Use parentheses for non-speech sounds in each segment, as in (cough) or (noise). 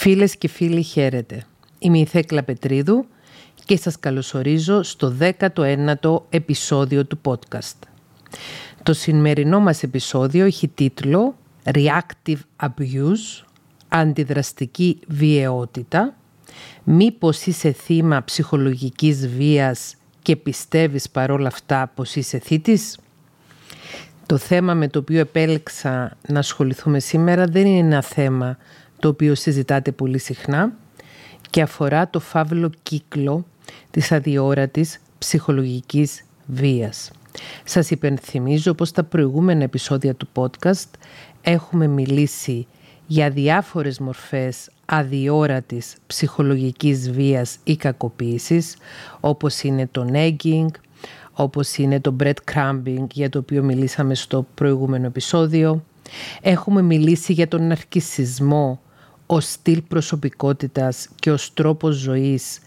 Φίλες και φίλοι χαίρετε. Είμαι η Θέκλα Πετρίδου και σας καλωσορίζω στο 19ο επεισόδιο του podcast. Το σημερινό μας επεισόδιο έχει τίτλο Reactive Abuse, αντιδραστική βιαιότητα, μήπως είσαι θύμα ψυχολογικής βίας και πιστεύεις παρόλα αυτά πως είσαι θήτης; Το θέμα με το οποίο επέλεξα να ασχοληθούμε σήμερα δεν είναι ένα θέμα το οποίο συζητάτε πολύ συχνά και αφορά το φαύλο κύκλο της αδιόρατης ψυχολογικής βίας. Σας υπενθυμίζω πως στα προηγούμενα επεισόδια του podcast έχουμε μιλήσει για διάφορες μορφές αδιόρατης ψυχολογικής βίας ή κακοποίησης, όπως είναι το nagging, όπως είναι το breadcrumbing, για το οποίο μιλήσαμε στο προηγούμενο επεισόδιο. Έχουμε μιλήσει για τον αρκισισμό ο στυλ προσωπικότητας και ο τρόπος ζωής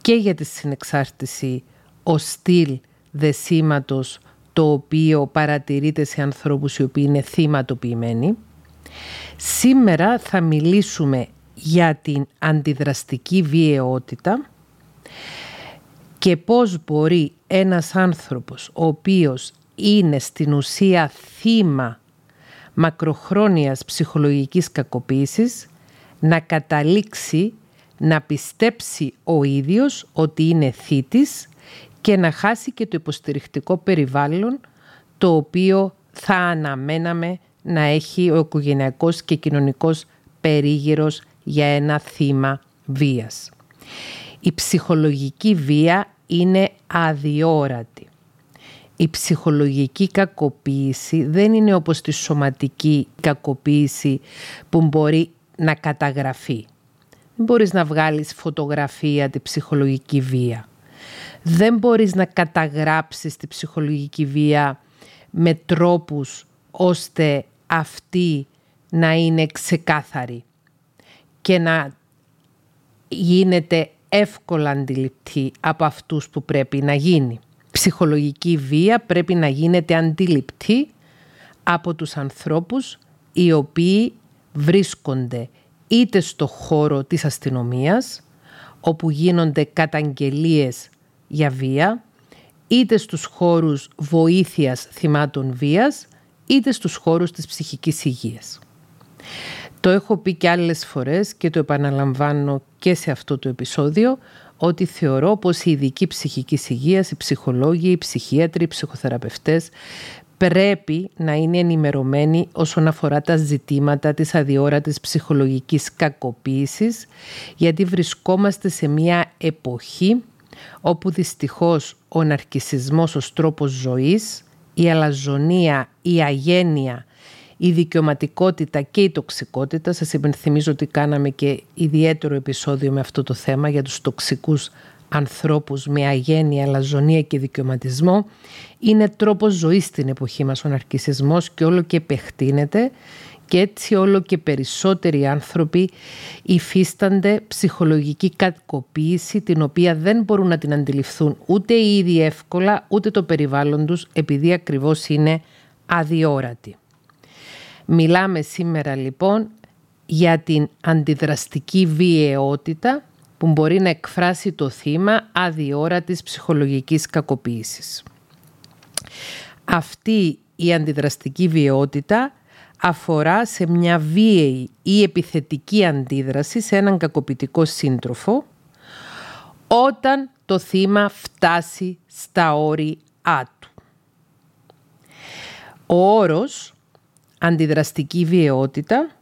και για τη συνεξάρτηση ο στυλ δεσίματος το οποίο παρατηρείται σε ανθρώπους οι οποίοι είναι θύματοποιημένοι. Σήμερα θα μιλήσουμε για την αντιδραστική βιαιότητα και πώς μπορεί ένας άνθρωπος ο οποίος είναι στην ουσία θύμα μακροχρόνιας ψυχολογικής κακοποίησης να καταλήξει να πιστέψει ο ίδιος ότι είναι θήτης και να χάσει και το υποστηρικτικό περιβάλλον το οποίο θα αναμέναμε να έχει ο οικογενειακός και κοινωνικός περίγυρος για ένα θύμα βίας. Η ψυχολογική βία είναι αδιόρατη. Η ψυχολογική κακοποίηση δεν είναι όπως τη σωματική κακοποίηση που μπορεί να καταγραφεί. Δεν μπορείς να βγάλεις φωτογραφία τη ψυχολογική βία. Δεν μπορείς να καταγράψεις τη ψυχολογική βία με τρόπους ώστε αυτή να είναι ξεκάθαρη και να γίνεται εύκολα αντιληπτή από αυτούς που πρέπει να γίνει. Ψυχολογική βία πρέπει να γίνεται αντιληπτή από τους ανθρώπους οι οποίοι βρίσκονται είτε στο χώρο της αστυνομίας, όπου γίνονται καταγγελίες για βία, είτε στους χώρους βοήθειας θυμάτων βίας, είτε στους χώρους της ψυχικής υγείας. Το έχω πει και άλλες φορές και το επαναλαμβάνω και σε αυτό το επεισόδιο ότι θεωρώ πως οι ειδικοί ψυχικής υγείας, οι ψυχολόγοι, οι ψυχίατροι, οι ψυχοθεραπευτές πρέπει να είναι ενημερωμένοι όσον αφορά τα ζητήματα της αδιόρατης ψυχολογικής κακοποίησης γιατί βρισκόμαστε σε μια εποχή όπου δυστυχώς ο ναρκισισμός ως τρόπος ζωής, η αλαζονία, η αγένεια, η δικαιωματικότητα και η τοξικότητα. Σας υπενθυμίζω ότι κάναμε και ιδιαίτερο επεισόδιο με αυτό το θέμα για τους τοξικούς ανθρώπους με αγένεια, αλαζονία και δικαιωματισμό είναι τρόπος ζωής στην εποχή μας ο ναρκισισμός και όλο και επεκτείνεται και έτσι όλο και περισσότεροι άνθρωποι υφίστανται ψυχολογική κακοποίηση την οποία δεν μπορούν να την αντιληφθούν ούτε οι ίδιοι εύκολα ούτε το περιβάλλον τους επειδή ακριβώς είναι αδιόρατοι. Μιλάμε σήμερα λοιπόν για την αντιδραστική βιαιότητα που μπορεί να εκφράσει το θύμα αδιόρατης ψυχολογικής κακοποίησης. Αυτή η αντιδραστική βιαιότητα αφορά σε μια βίαιη ή επιθετική αντίδραση σε έναν κακοποιητικό σύντροφο όταν το θύμα φτάσει στα όρια του. Ο όρος αντιδραστική βιαιότητα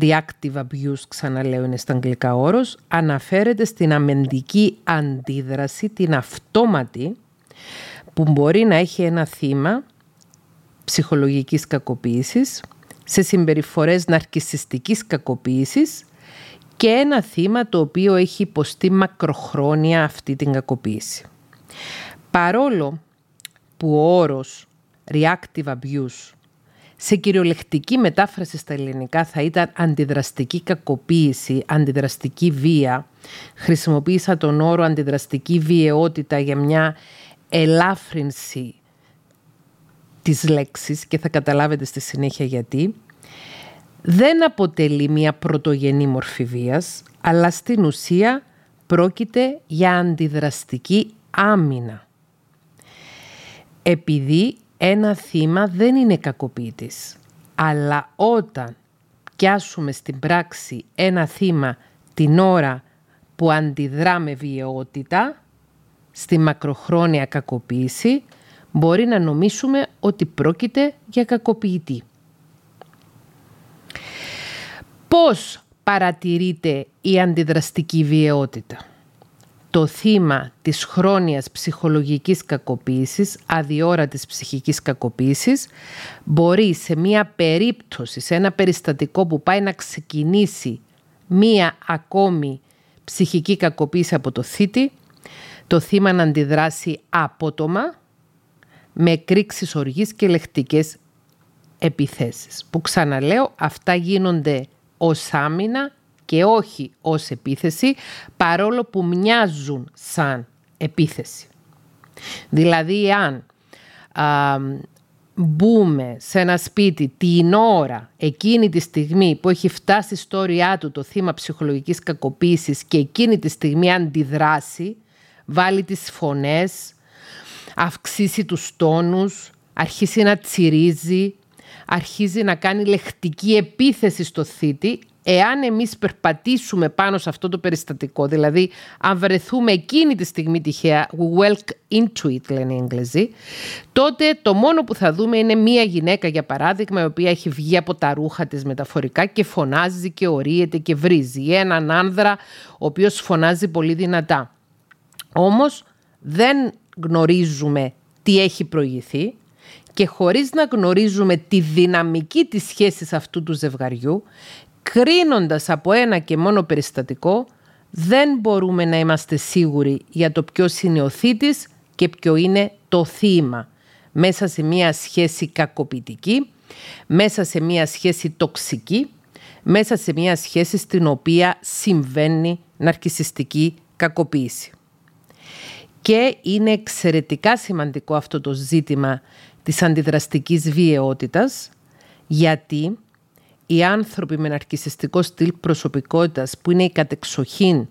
reactive abuse ξαναλέω είναι στα αγγλικά όρος, αναφέρεται στην αμεντική αντίδραση, την αυτόματη, που μπορεί να έχει ένα θύμα ψυχολογικής κακοποίησης, σε συμπεριφορές ναρκισιστικής κακοποίησης και ένα θύμα το οποίο έχει υποστεί μακροχρόνια αυτή την κακοποίηση. Παρόλο που ο όρος reactive abuse σε κυριολεκτική μετάφραση στα ελληνικά θα ήταν αντιδραστική κακοποίηση, αντιδραστική βία. Χρησιμοποίησα τον όρο αντιδραστική βιαιότητα για μια ελάφρυνση της λέξης και θα καταλάβετε στη συνέχεια γιατί. δεν αποτελεί μια πρωτογενή μορφή βίας, αλλά στην ουσία πρόκειται για αντιδραστική άμυνα. Επειδή ένα θύμα δεν είναι κακοποιητής, αλλά όταν πιάσουμε στην πράξη ένα θύμα την ώρα που αντιδρά με βιαιότητα, στη μακροχρόνια κακοποίηση, μπορεί να νομίσουμε ότι πρόκειται για κακοποιητή. Πώς παρατηρείται η αντιδραστική βιαιότητα; Το θύμα της χρόνιας ψυχολογικής κακοποίησης, αδιόρατης ψυχικής κακοποίησης, μπορεί σε μία περίπτωση, σε ένα περιστατικό που πάει να ξεκινήσει μία ακόμη ψυχική κακοποίηση από το θήτη, το θύμα να αντιδράσει απότομα με κρίξεις οργής και λεχτικές επιθέσεις. Που ξαναλέω, αυτά γίνονται ως άμυνα και όχι ως επίθεση, παρόλο που μοιάζουν σαν επίθεση. Δηλαδή, αν μπούμε σε ένα σπίτι την ώρα, εκείνη τη στιγμή που έχει φτάσει στο όρια του το θύμα ψυχολογικής κακοποίησης και εκείνη τη στιγμή αντιδράσει, βάλει τις φωνές, αυξήσει τους τόνους, αρχίσει να τσιρίζει, αρχίζει να κάνει λεχτική επίθεση στο θήτη, εάν εμείς περπατήσουμε πάνω σε αυτό το περιστατικό, δηλαδή αν βρεθούμε εκείνη τη στιγμή τυχαία, welcome into it λένε οι Εγγλέζοι, τότε το μόνο που θα δούμε είναι μία γυναίκα για παράδειγμα η οποία έχει βγει από τα ρούχα της μεταφορικά και φωνάζει και ορίεται και βρίζει. Ή έναν άνδρα ο οποίος φωνάζει πολύ δυνατά. Όμως δεν γνωρίζουμε τι έχει προηγηθεί και χωρίς να γνωρίζουμε τη δυναμική της σχέσης αυτού του ζευγαριού, κρίνοντας από ένα και μόνο περιστατικό, δεν μπορούμε να είμαστε σίγουροι για το ποιος είναι ο θήτης και ποιο είναι το θύμα. Μέσα σε μια σχέση κακοποιητική, μέσα σε μια σχέση τοξική, μέσα σε μια σχέση στην οποία συμβαίνει ναρκισιστική κακοποίηση. Και είναι εξαιρετικά σημαντικό αυτό το ζήτημα της αντιδραστικής βιαιότητας, γιατί οι άνθρωποι με ναρκισιστικό στυλ προσωπικότητας, που είναι οι κατεξοχήν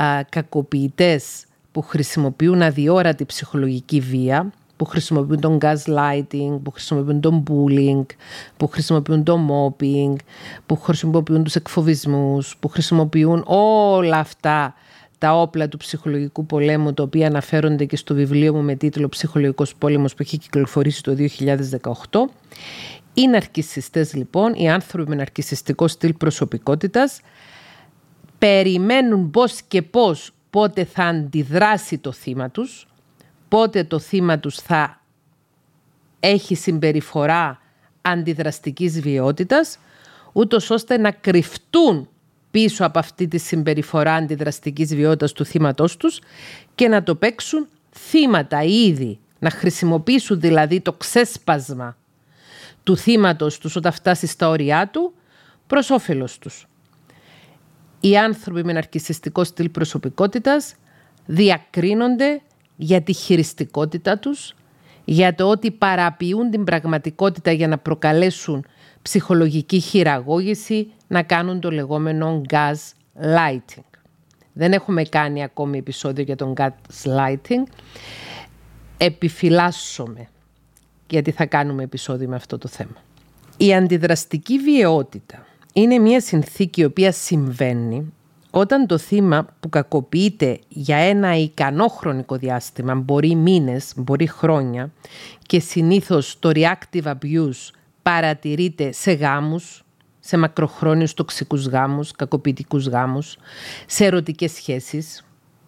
α, κακοποιητές που χρησιμοποιούν αδιόρατη ψυχολογική βία, που χρησιμοποιούν τον gaslighting, που χρησιμοποιούν τον bullying, που χρησιμοποιούν τον mobbing, που χρησιμοποιούν τους εκφοβισμούς, που χρησιμοποιούν όλα αυτά τα όπλα του ψυχολογικού πολέμου, τα οποία αναφέρονται και στο βιβλίο μου με τίτλο «Ψυχολογικός πόλεμος» που έχει κυκλοφορήσει το 2018. Οι ναρκισιστές λοιπόν, οι άνθρωποι με ναρκισιστικό στυλ προσωπικότητας, περιμένουν πώς και πώς πότε θα αντιδράσει το θύμα τους, πότε το θύμα τους θα έχει συμπεριφορά αντιδραστικής βιότητας, ούτως ώστε να κρυφτούν πίσω από αυτή τη συμπεριφορά αντιδραστικής βιότητας του θύματός τους και να το παίξουν θύματα ήδη, να χρησιμοποιήσουν δηλαδή το ξέσπασμα του θύματος τους όταν φτάσει στα όρια του προς όφελος τους. Οι άνθρωποι με ναρκισιστικό στυλ προσωπικότητας διακρίνονται για τη χειριστικότητα τους, για το ότι παραποιούν την πραγματικότητα για να προκαλέσουν ψυχολογική χειραγώγηση, να κάνουν το λεγόμενο gas lighting. Δεν έχουμε κάνει ακόμη επεισόδιο για τον gas lighting. Επιφυλάσσομαι γιατί θα κάνουμε επεισόδιο με αυτό το θέμα. Η αντιδραστική βιαιότητα είναι μια συνθήκη η οποία συμβαίνει όταν το θύμα που κακοποιείται για ένα ικανό χρονικό διάστημα, μπορεί μήνες, μπορεί χρόνια και συνήθως το reactive abuse παρατηρείται σε γάμους, σε μακροχρόνιους τοξικούς γάμους, κακοποιητικούς γάμους, σε ερωτικές σχέσεις.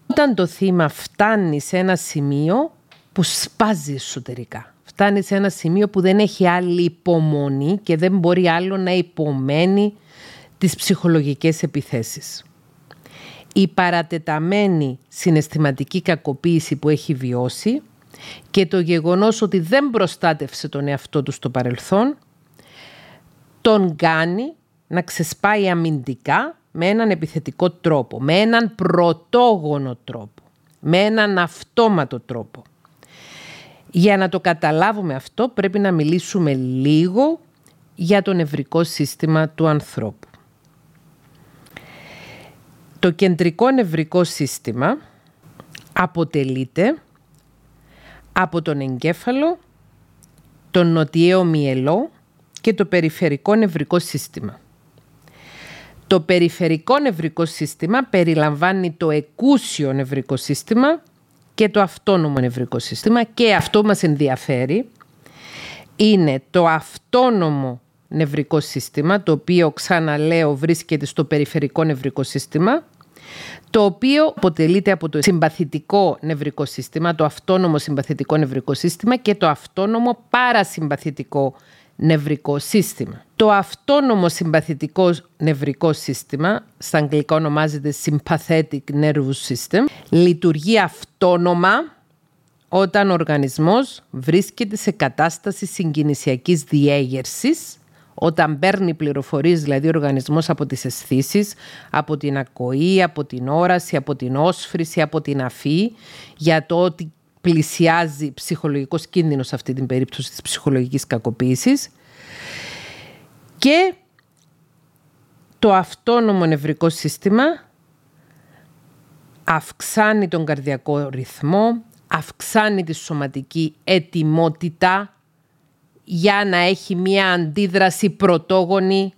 Όταν το θύμα φτάνει σε ένα σημείο που σπάζει εσωτερικά. Φτάνει σε ένα σημείο που δεν έχει άλλη υπομονή και δεν μπορεί άλλο να υπομένει τις ψυχολογικές επιθέσεις. Η παρατεταμένη συναισθηματική κακοποίηση που έχει βιώσει και το γεγονός ότι δεν προστάτευσε τον εαυτό του στο παρελθόν τον κάνει να ξεσπάει αμυντικά με έναν επιθετικό τρόπο, με έναν πρωτόγονο τρόπο, με έναν αυτόματο τρόπο. Για να το καταλάβουμε αυτό πρέπει να μιλήσουμε λίγο για το νευρικό σύστημα του ανθρώπου. Το κεντρικό νευρικό σύστημα αποτελείται από τον εγκέφαλο, τον νοτιαίο μυελό και το περιφερικό νευρικό σύστημα. Το περιφερικό νευρικό σύστημα περιλαμβάνει το εκούσιο νευρικό σύστημα και το αυτόνομο νευρικό σύστημα και αυτό μας ενδιαφέρει είναι το αυτόνομο νευρικό σύστημα, το οποίο ξαναλέω βρίσκεται στο περιφερικό νευρικό σύστημα, το οποίο αποτελείται από το συμπαθητικό νευρικό σύστημα, το αυτόνομο συμπαθητικό νευρικό σύστημα και το αυτόνομο παρασυμπαθητικό νευρικό σύστημα. Το αυτόνομο συμπαθητικό νευρικό σύστημα, στα αγγλικά ονομάζεται Sympathetic Nervous System, λειτουργεί αυτόνομα όταν ο οργανισμός βρίσκεται σε κατάσταση συγκινησιακής διέγερσης, όταν παίρνει πληροφορίες, δηλαδή ο οργανισμός από τις αισθήσεις, από την ακοή, από την όραση, από την όσφρηση, από την αφή, για το ότι πλησιάζει ψυχολογικός κίνδυνος σε αυτή την περίπτωση της ψυχολογικής κακοποίησης και το αυτόνομο νευρικό σύστημα αυξάνει τον καρδιακό ρυθμό, αυξάνει τη σωματική ετοιμότητα για να έχει μία αντίδραση πρωτόγονη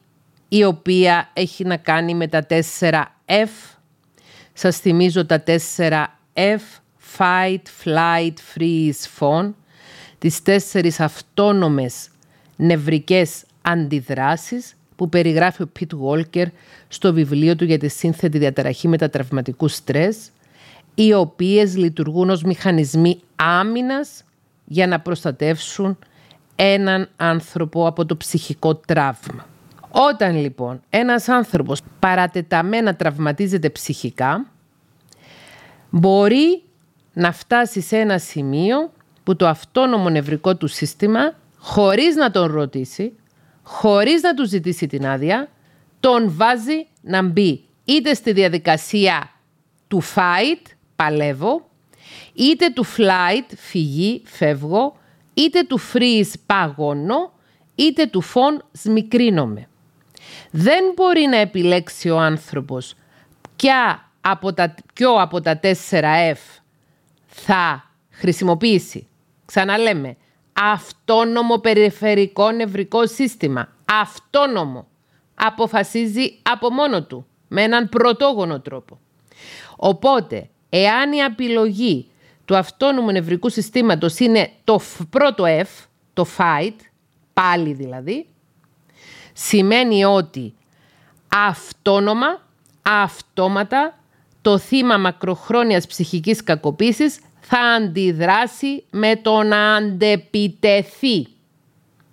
η οποία έχει να κάνει με τα 4 F. Σας θυμίζω τα 4 F fight, flight, freeze, fawn, τις τέσσερις αυτόνομες νευρικές αντιδράσεις που περιγράφει ο Πιτ Βόλκερ στο βιβλίο του για τη σύνθετη διαταραχή μετατραυματικού στρες, οι οποίες λειτουργούν ως μηχανισμοί άμυνας για να προστατεύσουν έναν άνθρωπο από το ψυχικό τραύμα. Όταν λοιπόν ένας άνθρωπος παρατεταμένα τραυματίζεται ψυχικά, μπορεί να φτάσει σε ένα σημείο που το αυτόνομο νευρικό του σύστημα, χωρίς να τον ρωτήσει, χωρίς να του ζητήσει την άδεια, τον βάζει να μπει είτε στη διαδικασία του fight, παλεύω, είτε του flight, φυγή, φεύγω, είτε του freeze, παγώνω, είτε του φων, σμικρίνομαι. Δεν μπορεί να επιλέξει ο άνθρωπος ποια από τα, ποιο από τα 4F θα χρησιμοποιήσει, ξαναλέμε, αυτόνομο περιφερικό νευρικό σύστημα. Αυτόνομο. Αποφασίζει από μόνο του, με έναν πρωτόγονο τρόπο. Οπότε, εάν η επιλογή του αυτόνομου νευρικού συστήματος είναι το πρώτο F, το fight, πάλι δηλαδή, σημαίνει ότι αυτόνομα, αυτόματα, το θύμα μακροχρόνιας ψυχικής κακοποίησης θα αντιδράσει με το να αντεπιτεθεί.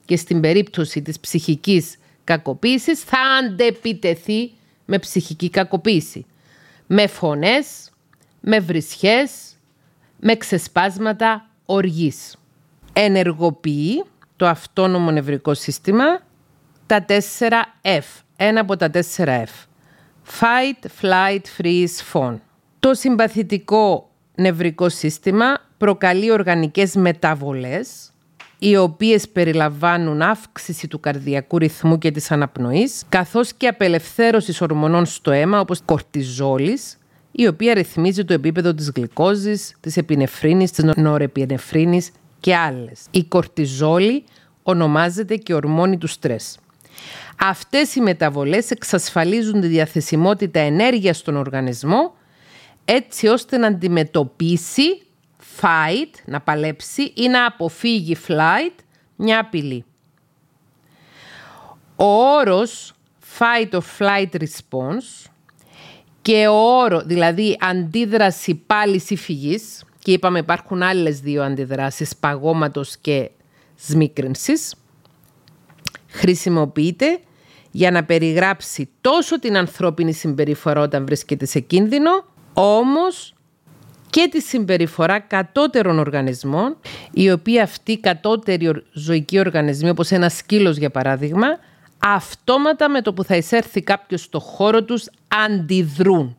Και στην περίπτωση της ψυχικής κακοποίησης θα αντεπιτεθεί με ψυχική κακοποίηση. Με φωνές, με βρισχές, με ξεσπάσματα οργής. Ενεργοποιεί το αυτόνομο νευρικό σύστημα τα 4F. Ένα από τα 4F. Fight, flight, freeze, phone. Το συμπαθητικό νευρικό σύστημα προκαλεί οργανικές μεταβολές οι οποίες περιλαμβάνουν αύξηση του καρδιακού ρυθμού και της αναπνοής, καθώς και απελευθέρωσης ορμονών στο αίμα όπως κορτιζόλης, η οποία ρυθμίζει το επίπεδο της γλυκόζης, της επινεφρίνης, της νορεπινεφρίνης και άλλες. Η κορτιζόλη ονομάζεται και ορμόνη του στρες. Αυτές οι μεταβολές εξασφαλίζουν τη διαθεσιμότητα ενέργειας στον οργανισμό έτσι ώστε να αντιμετωπίσει fight, να παλέψει ή να αποφύγει flight μια απειλή. Ο όρος fight or flight response και ο όρο, δηλαδή αντίδραση πάλης ή φυγής, και είπαμε υπάρχουν άλλες δύο αντιδράσεις, παγώματος και σμίκρινσης, χρησιμοποιείται για να περιγράψει τόσο την ανθρώπινη συμπεριφορά όταν βρίσκεται σε κίνδυνο, όμως και τη συμπεριφορά κατώτερων οργανισμών, οι οποίοι αυτοί οι κατώτεροι ζωικοί οργανισμοί, όπως ένα σκύλος για παράδειγμα, αυτόματα με το που θα εισέρθει κάποιος στο χώρο τους αντιδρούν.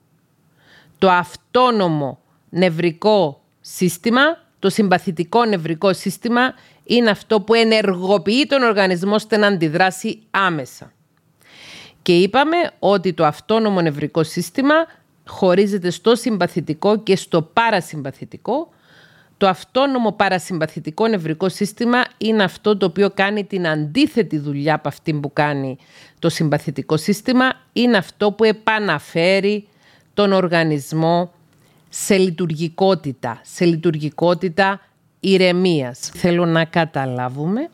Το αυτόνομο νευρικό σύστημα, το συμπαθητικό νευρικό σύστημα είναι αυτό που ενεργοποιεί τον οργανισμό ώστε να αντιδράσει άμεσα. Και είπαμε ότι το αυτόνομο νευρικό σύστημα χωρίζεται στο συμπαθητικό και στο παρασυμπαθητικό. Το αυτόνομο παρασυμπαθητικό νευρικό σύστημα είναι αυτό το οποίο κάνει την αντίθετη δουλειά από αυτή που κάνει το συμπαθητικό σύστημα. Είναι αυτό που επαναφέρει τον οργανισμό σε λειτουργικότητα, σε λειτουργικότητα ηρεμίας. Θέλω να καταλάβουμε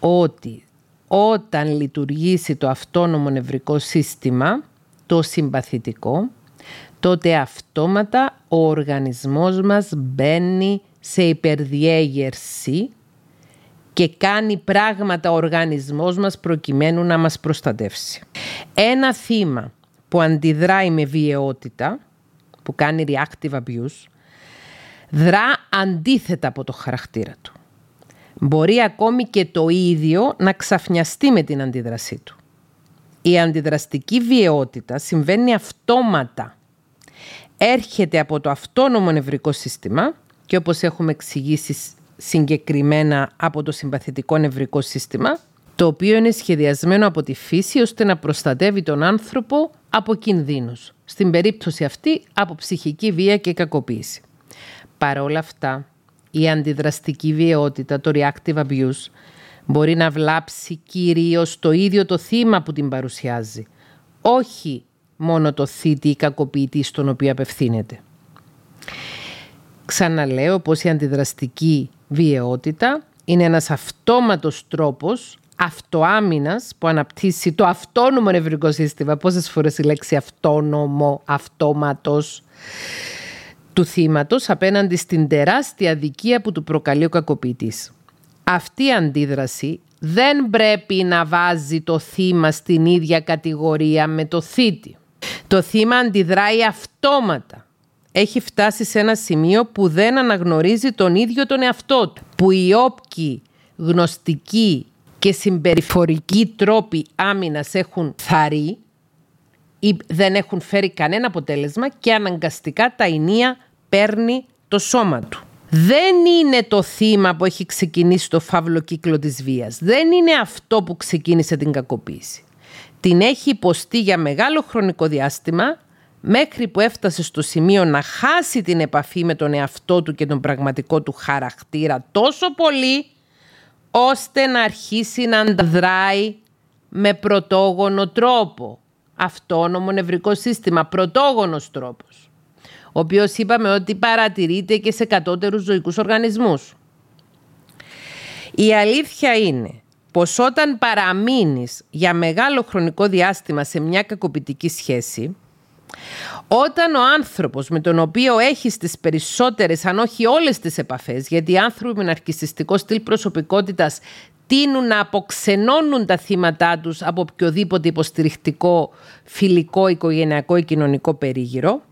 ότι όταν λειτουργήσει το αυτόνομο νευρικό σύστημα, το συμπαθητικό, τότε αυτόματα ο οργανισμός μας μπαίνει σε υπερδιέγερση και κάνει πράγματα ο οργανισμός μας προκειμένου να μας προστατεύσει. Ένα θύμα που αντιδράει με βιαιότητα, που κάνει reactive abuse, δρά αντίθετα από το χαρακτήρα του. Μπορεί ακόμη και το ίδιο να ξαφνιαστεί με την αντίδρασή του. Η αντιδραστική βιαιότητα συμβαίνει αυτόματα. Έρχεται από το αυτόνομο νευρικό σύστημα και όπως έχουμε εξηγήσει συγκεκριμένα από το συμπαθητικό νευρικό σύστημα, το οποίο είναι σχεδιασμένο από τη φύση ώστε να προστατεύει τον άνθρωπο από κινδύνους. Στην περίπτωση αυτή από ψυχική βία και κακοποίηση. Παρ' όλα αυτά, η αντιδραστική βιαιότητα, το reactive abuse, μπορεί να βλάψει κυρίως το ίδιο το θύμα που την παρουσιάζει, όχι μόνο το θήτη ή κακοποιητή στον οποίο απευθύνεται. Ξαναλέω πως η αντιδραστική βιαιότητα είναι ένας αυτόματος τρόπος αυτοάμυνας που αναπτύσσει το αυτόνομο νευρικό σύστημα. Πόσες φορές η λέξη αυτόνομο, αυτόματος του θύματος απέναντι στην τεράστια αδικία που του προκαλεί ο κακοποιητής. Αυτή η αντίδραση δεν πρέπει να βάζει το θύμα στην ίδια κατηγορία με το θήτη. Το θύμα αντιδράει αυτόματα. Έχει φτάσει σε ένα σημείο που δεν αναγνωρίζει τον ίδιο τον εαυτό του. Που οι όποιοι γνωστικοί και συμπεριφορικοί τρόποι άμυνας έχουν θαρεί ή δεν έχουν φέρει κανένα αποτέλεσμα και αναγκαστικά τα ενία παίρνει το σώμα του. Δεν είναι το θύμα που έχει ξεκινήσει το φαύλο κύκλο της βίας. Δεν είναι αυτό που ξεκίνησε την κακοποίηση. Την έχει υποστεί για μεγάλο χρονικό διάστημα μέχρι που έφτασε στο σημείο να χάσει την επαφή με τον εαυτό του και τον πραγματικό του χαρακτήρα τόσο πολύ ώστε να αρχίσει να ανταδράει με πρωτόγονο τρόπο. Αυτόνομο νευρικό σύστημα, πρωτόγονος τρόπος ο οποίος είπαμε ότι παρατηρείται και σε κατώτερους ζωικούς οργανισμούς. Η αλήθεια είναι πως όταν παραμείνεις για μεγάλο χρονικό διάστημα σε μια κακοποιητική σχέση, όταν ο άνθρωπος με τον οποίο έχεις τις περισσότερες, αν όχι όλες τις επαφές, γιατί οι άνθρωποι με ναρκιστικό στυλ προσωπικότητας τείνουν να αποξενώνουν τα θύματα τους από οποιοδήποτε υποστηρικτικό, φιλικό, οικογενειακό ή κοινωνικό περίγυρο,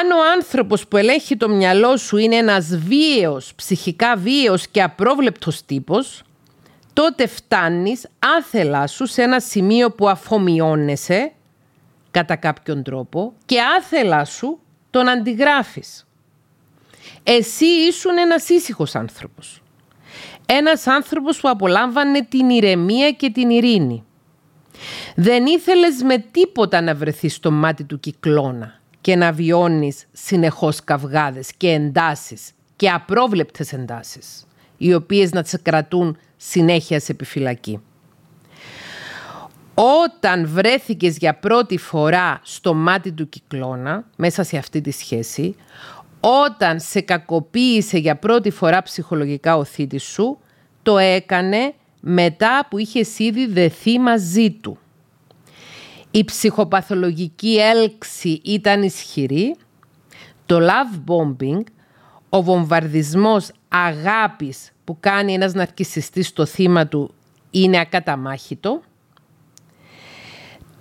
αν ο άνθρωπος που ελέγχει το μυαλό σου είναι ένας βίαιος, ψυχικά βίαιος και απρόβλεπτος τύπος, τότε φτάνεις άθελά σου σε ένα σημείο που αφομοιώνεσαι κατά κάποιον τρόπο και άθελά σου τον αντιγράφεις. Εσύ ήσουν ένας ήσυχος άνθρωπος. Ένας άνθρωπος που απολάμβανε την ηρεμία και την ειρήνη. Δεν ήθελες με τίποτα να βρεθείς στο μάτι του κυκλώνα και να βιώνεις συνεχώς καυγάδες και εντάσεις και απρόβλεπτες εντάσεις, οι οποίες να τις κρατούν συνέχεια σε επιφυλακή. Όταν βρέθηκες για πρώτη φορά στο μάτι του κυκλώνα, μέσα σε αυτή τη σχέση, όταν σε κακοποίησε για πρώτη φορά ψυχολογικά ο θήτης σου, το έκανε μετά που είχες ήδη δεθεί μαζί του η ψυχοπαθολογική έλξη ήταν ισχυρή, το love bombing, ο βομβαρδισμός αγάπης που κάνει ένας ναρκισιστής στο θύμα του είναι ακαταμάχητο.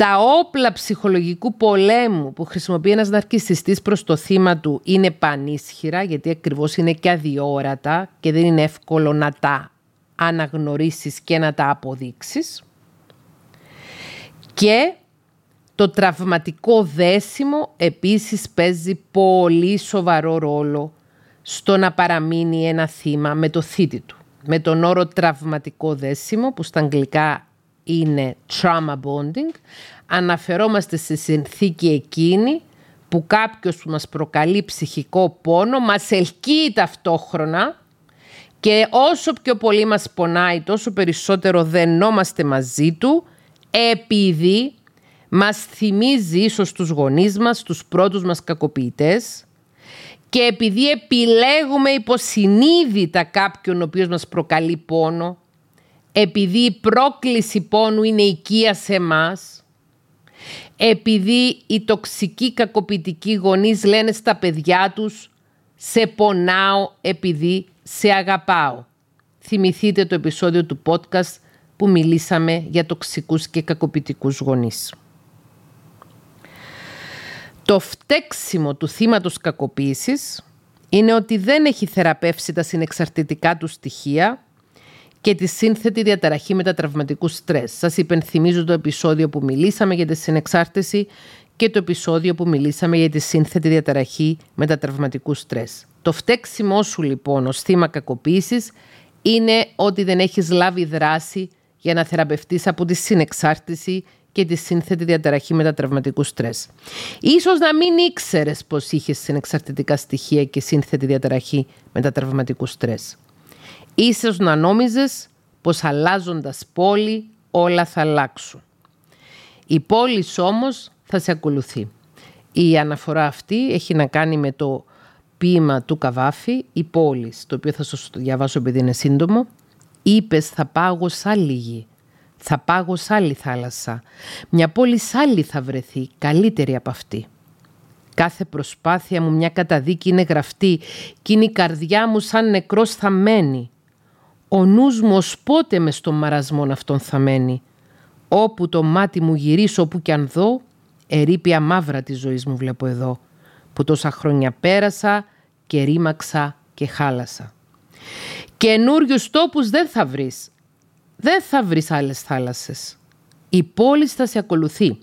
Τα όπλα ψυχολογικού πολέμου που χρησιμοποιεί ένας ναρκισιστής προς το θύμα του είναι πανίσχυρα γιατί ακριβώς είναι και αδιόρατα και δεν είναι εύκολο να τα αναγνωρίσεις και να τα αποδείξεις. Και το τραυματικό δέσιμο επίσης παίζει πολύ σοβαρό ρόλο στο να παραμείνει ένα θύμα με το θήτη του. Με τον όρο τραυματικό δέσιμο που στα αγγλικά είναι trauma bonding, αναφερόμαστε στη συνθήκη εκείνη που κάποιος που μας προκαλεί ψυχικό πόνο μας ελκύει ταυτόχρονα και όσο πιο πολύ μας πονάει τόσο περισσότερο δενόμαστε μαζί του επειδή μας θυμίζει ίσως τους γονείς μας, τους πρώτους μας κακοποιητές και επειδή επιλέγουμε υποσυνείδητα κάποιον ο οποίος μας προκαλεί πόνο, επειδή η πρόκληση πόνου είναι οικία σε μας, επειδή οι τοξικοί κακοποιητικοί γονείς λένε στα παιδιά τους «σε πονάω επειδή σε αγαπάω». Θυμηθείτε το επεισόδιο του podcast που μιλήσαμε για τοξικούς και κακοποιητικούς γονείς. Το φταίξιμο του θύματος κακοποίησης είναι ότι δεν έχει θεραπεύσει τα συνεξαρτητικά του στοιχεία και τη σύνθετη διαταραχή μετατραυματικού στρες. Σας υπενθυμίζω το επεισόδιο που μιλήσαμε για τη συνεξάρτηση και το επεισόδιο που μιλήσαμε για τη σύνθετη διαταραχή μετατραυματικού στρες. Το φταίξιμό σου λοιπόν ως θύμα κακοποίησης είναι ότι δεν έχεις λάβει δράση για να θεραπευτείς από τη συνεξάρτηση και τη σύνθετη διαταραχή μετατραυματικού στρες. Ίσως να μην ήξερες πως είχες συνεξαρτητικά στοιχεία και σύνθετη διαταραχή μετατραυματικού στρες. Ίσως να νόμιζες πως αλλάζοντας πόλη όλα θα αλλάξουν. Η πόλης όμως θα σε ακολουθεί. Η αναφορά αυτή έχει να κάνει με το ποίημα του Καβάφη, η πόλης, το οποίο θα σας το διαβάσω επειδή είναι σύντομο. Είπες θα πάγω σ' άλλη γη, θα πάγω σ' άλλη θάλασσα. Μια πόλη σ' άλλη θα βρεθεί, καλύτερη από αυτή. Κάθε προσπάθεια μου μια καταδίκη είναι γραφτή κι είναι η καρδιά μου σαν νεκρός θα μένει. Ο νους μου ως πότε μες στον μαρασμό αυτόν θα μένει. Όπου το μάτι μου γυρίσω όπου κι αν δω, ερήπια μαύρα της ζωής μου βλέπω εδώ, που τόσα χρόνια πέρασα και ρήμαξα και χάλασα. Καινούριους τόπους δεν θα βρεις. Δεν θα βρεις άλλες θάλασσες. Η πόλη θα σε ακολουθεί.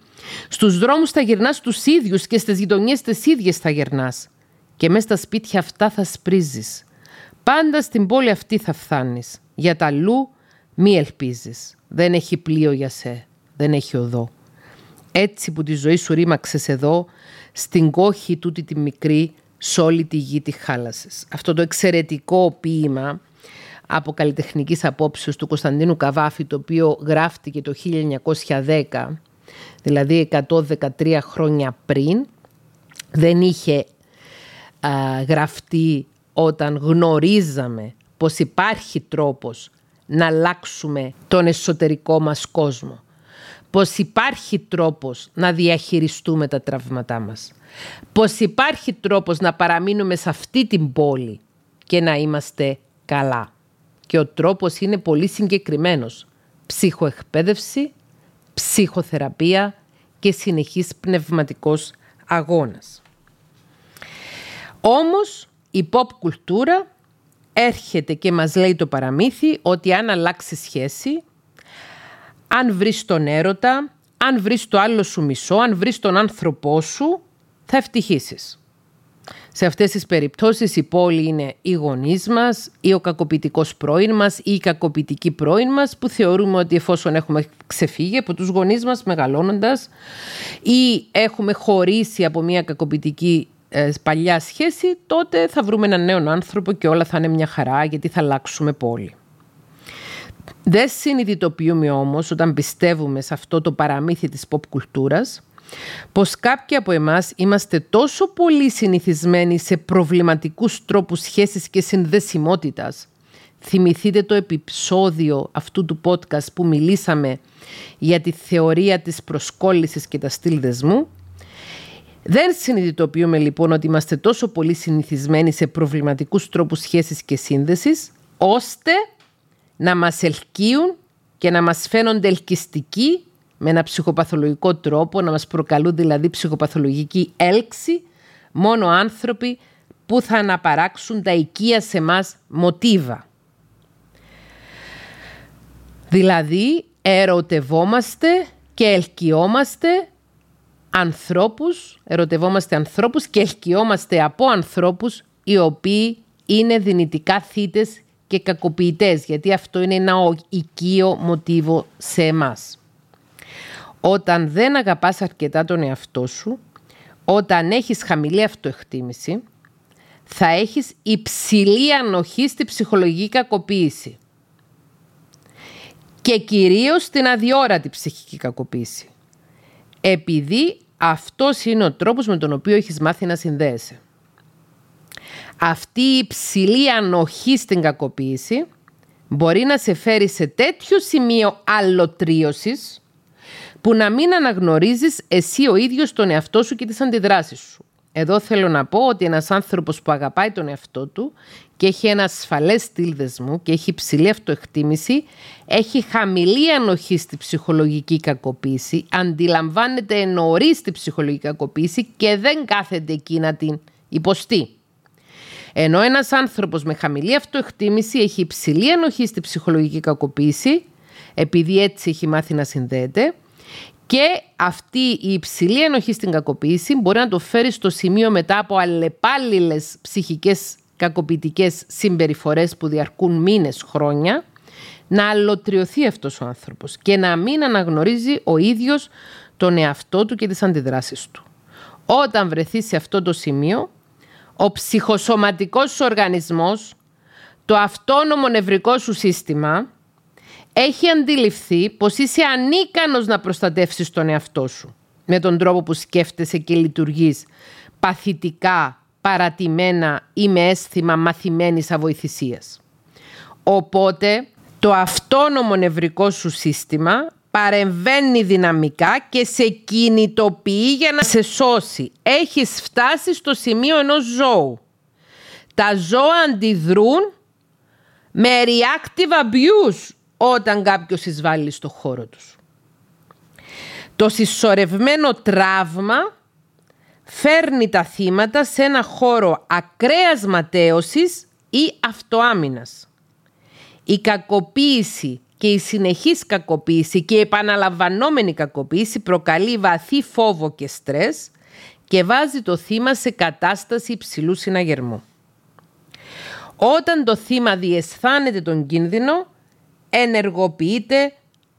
Στους δρόμους θα γυρνάς τους ίδιους και στις γειτονιές τις ίδιες θα γυρνάς. Και μέσα στα σπίτια αυτά θα σπρίζεις. Πάντα στην πόλη αυτή θα φθάνεις. Για τα αλλού μη ελπίζεις. Δεν έχει πλοίο για σε. Δεν έχει οδό. Έτσι που τη ζωή σου ρήμαξες εδώ, στην κόχη τούτη τη μικρή, σ' όλη τη γη τη χάλασες. Αυτό το εξαιρετικό ποίημα από καλλιτεχνικής απόψεως του Κωνσταντίνου Καβάφη, το οποίο γράφτηκε το 1910, δηλαδή 113 χρόνια πριν, δεν είχε α, γραφτεί όταν γνωρίζαμε πως υπάρχει τρόπος να αλλάξουμε τον εσωτερικό μας κόσμο. Πως υπάρχει τρόπος να διαχειριστούμε τα τραύματά μας. Πως υπάρχει τρόπος να παραμείνουμε σε αυτή την πόλη και να είμαστε καλά. Και ο τρόπος είναι πολύ συγκεκριμένος. Ψυχοεκπαίδευση, ψυχοθεραπεία και συνεχής πνευματικός αγώνας. Όμως η pop κουλτούρα έρχεται και μας λέει το παραμύθι ότι αν αλλάξει σχέση, αν βρεις τον έρωτα, αν βρεις το άλλο σου μισό, αν βρεις τον άνθρωπό σου, θα ευτυχήσεις. Σε αυτές τις περιπτώσεις η πόλη είναι οι γονείς μας ή ο κακοποιητικός πρώην μας ή η κακοποιητική πρώην μας που θεωρούμε ότι εφόσον έχουμε ξεφύγει από τους γονείς μας μεγαλώνοντας ή έχουμε χωρίσει από μια κακοποιητική ε, παλιά σχέση, τότε θα βρούμε έναν νέο άνθρωπο και όλα θα είναι μια χαρά γιατί θα αλλάξουμε πόλη. Δεν συνειδητοποιούμε όμως όταν πιστεύουμε σε αυτό το παραμύθι της pop κουλτούρας πως κάποιοι από εμάς είμαστε τόσο πολύ συνηθισμένοι σε προβληματικούς τρόπους σχέσης και συνδεσιμότητας. Θυμηθείτε το επεισόδιο αυτού του podcast που μιλήσαμε για τη θεωρία της προσκόλλησης και τα στυλ δεσμού; Δεν συνειδητοποιούμε λοιπόν ότι είμαστε τόσο πολύ συνηθισμένοι σε προβληματικούς τρόπους σχέσης και σύνδεσης, ώστε να μας ελκύουν και να μας φαίνονται ελκυστικοί με ένα ψυχοπαθολογικό τρόπο, να μας προκαλούν δηλαδή ψυχοπαθολογική έλξη, μόνο άνθρωποι που θα αναπαράξουν τα οικία σε μας μοτίβα. Δηλαδή, ερωτευόμαστε και ελκυόμαστε ανθρώπους, ερωτευόμαστε ανθρώπους και ελκυόμαστε από ανθρώπους οι οποίοι είναι δυνητικά θύτες και κακοποιητές, γιατί αυτό είναι ένα οικείο μοτίβο σε εμάς. Όταν δεν αγαπάς αρκετά τον εαυτό σου, όταν έχεις χαμηλή αυτοεκτίμηση, θα έχεις υψηλή ανοχή στη ψυχολογική κακοποίηση. Και κυρίως στην αδιόρατη ψυχική κακοποίηση. Επειδή αυτός είναι ο τρόπος με τον οποίο έχεις μάθει να συνδέεσαι. Αυτή η υψηλή ανοχή στην κακοποίηση μπορεί να σε φέρει σε τέτοιο σημείο αλλοτρίωσης που να μην αναγνωρίζεις εσύ ο ίδιος τον εαυτό σου και τις αντιδράσεις σου. Εδώ θέλω να πω ότι ένας άνθρωπος που αγαπάει τον εαυτό του και έχει ένα ασφαλές στυλ δεσμού και έχει υψηλή αυτοεκτίμηση, έχει χαμηλή ανοχή στη ψυχολογική κακοποίηση, αντιλαμβάνεται νωρίς τη ψυχολογική κακοποίηση και δεν κάθεται εκεί να την υποστεί. Ενώ ένας άνθρωπος με χαμηλή αυτοεκτίμηση έχει υψηλή ανοχή στη ψυχολογική κακοποίηση, επειδή έτσι έχει μάθει να συνδέεται, και αυτή η υψηλή ενοχή στην κακοποίηση μπορεί να το φέρει στο σημείο μετά από αλλεπάλληλες ψυχικές κακοποιητικές συμπεριφορές που διαρκούν μήνες, χρόνια, να αλωτριωθεί αυτός ο άνθρωπος και να μην αναγνωρίζει ο ίδιος τον εαυτό του και τις αντιδράσεις του. Όταν βρεθεί σε αυτό το σημείο, ο ψυχοσωματικός σου οργανισμός, το αυτόνομο νευρικό σου σύστημα, έχει αντιληφθεί πως είσαι ανίκανος να προστατεύσεις τον εαυτό σου με τον τρόπο που σκέφτεσαι και λειτουργείς παθητικά, παρατημένα ή με αίσθημα μαθημένης αβοηθησίας. Οπότε το αυτόνομο νευρικό σου σύστημα παρεμβαίνει δυναμικά και σε κινητοποιεί για να σε σώσει. Έχεις φτάσει στο σημείο ενός ζώου. Τα ζώα αντιδρούν με reactive abuse όταν κάποιος εισβάλλει στο χώρο τους. Το συσσωρευμένο τραύμα φέρνει τα θύματα σε ένα χώρο ακραίας ματέωσης ή αυτοάμυνας. Η κακοποίηση και η συνεχής κακοποίηση και η επαναλαμβανόμενη κακοποίηση προκαλεί βαθύ φόβο και στρες και βάζει το θύμα σε κατάσταση υψηλού συναγερμού. Όταν το θύμα διαισθάνεται τον κίνδυνο, ενεργοποιείται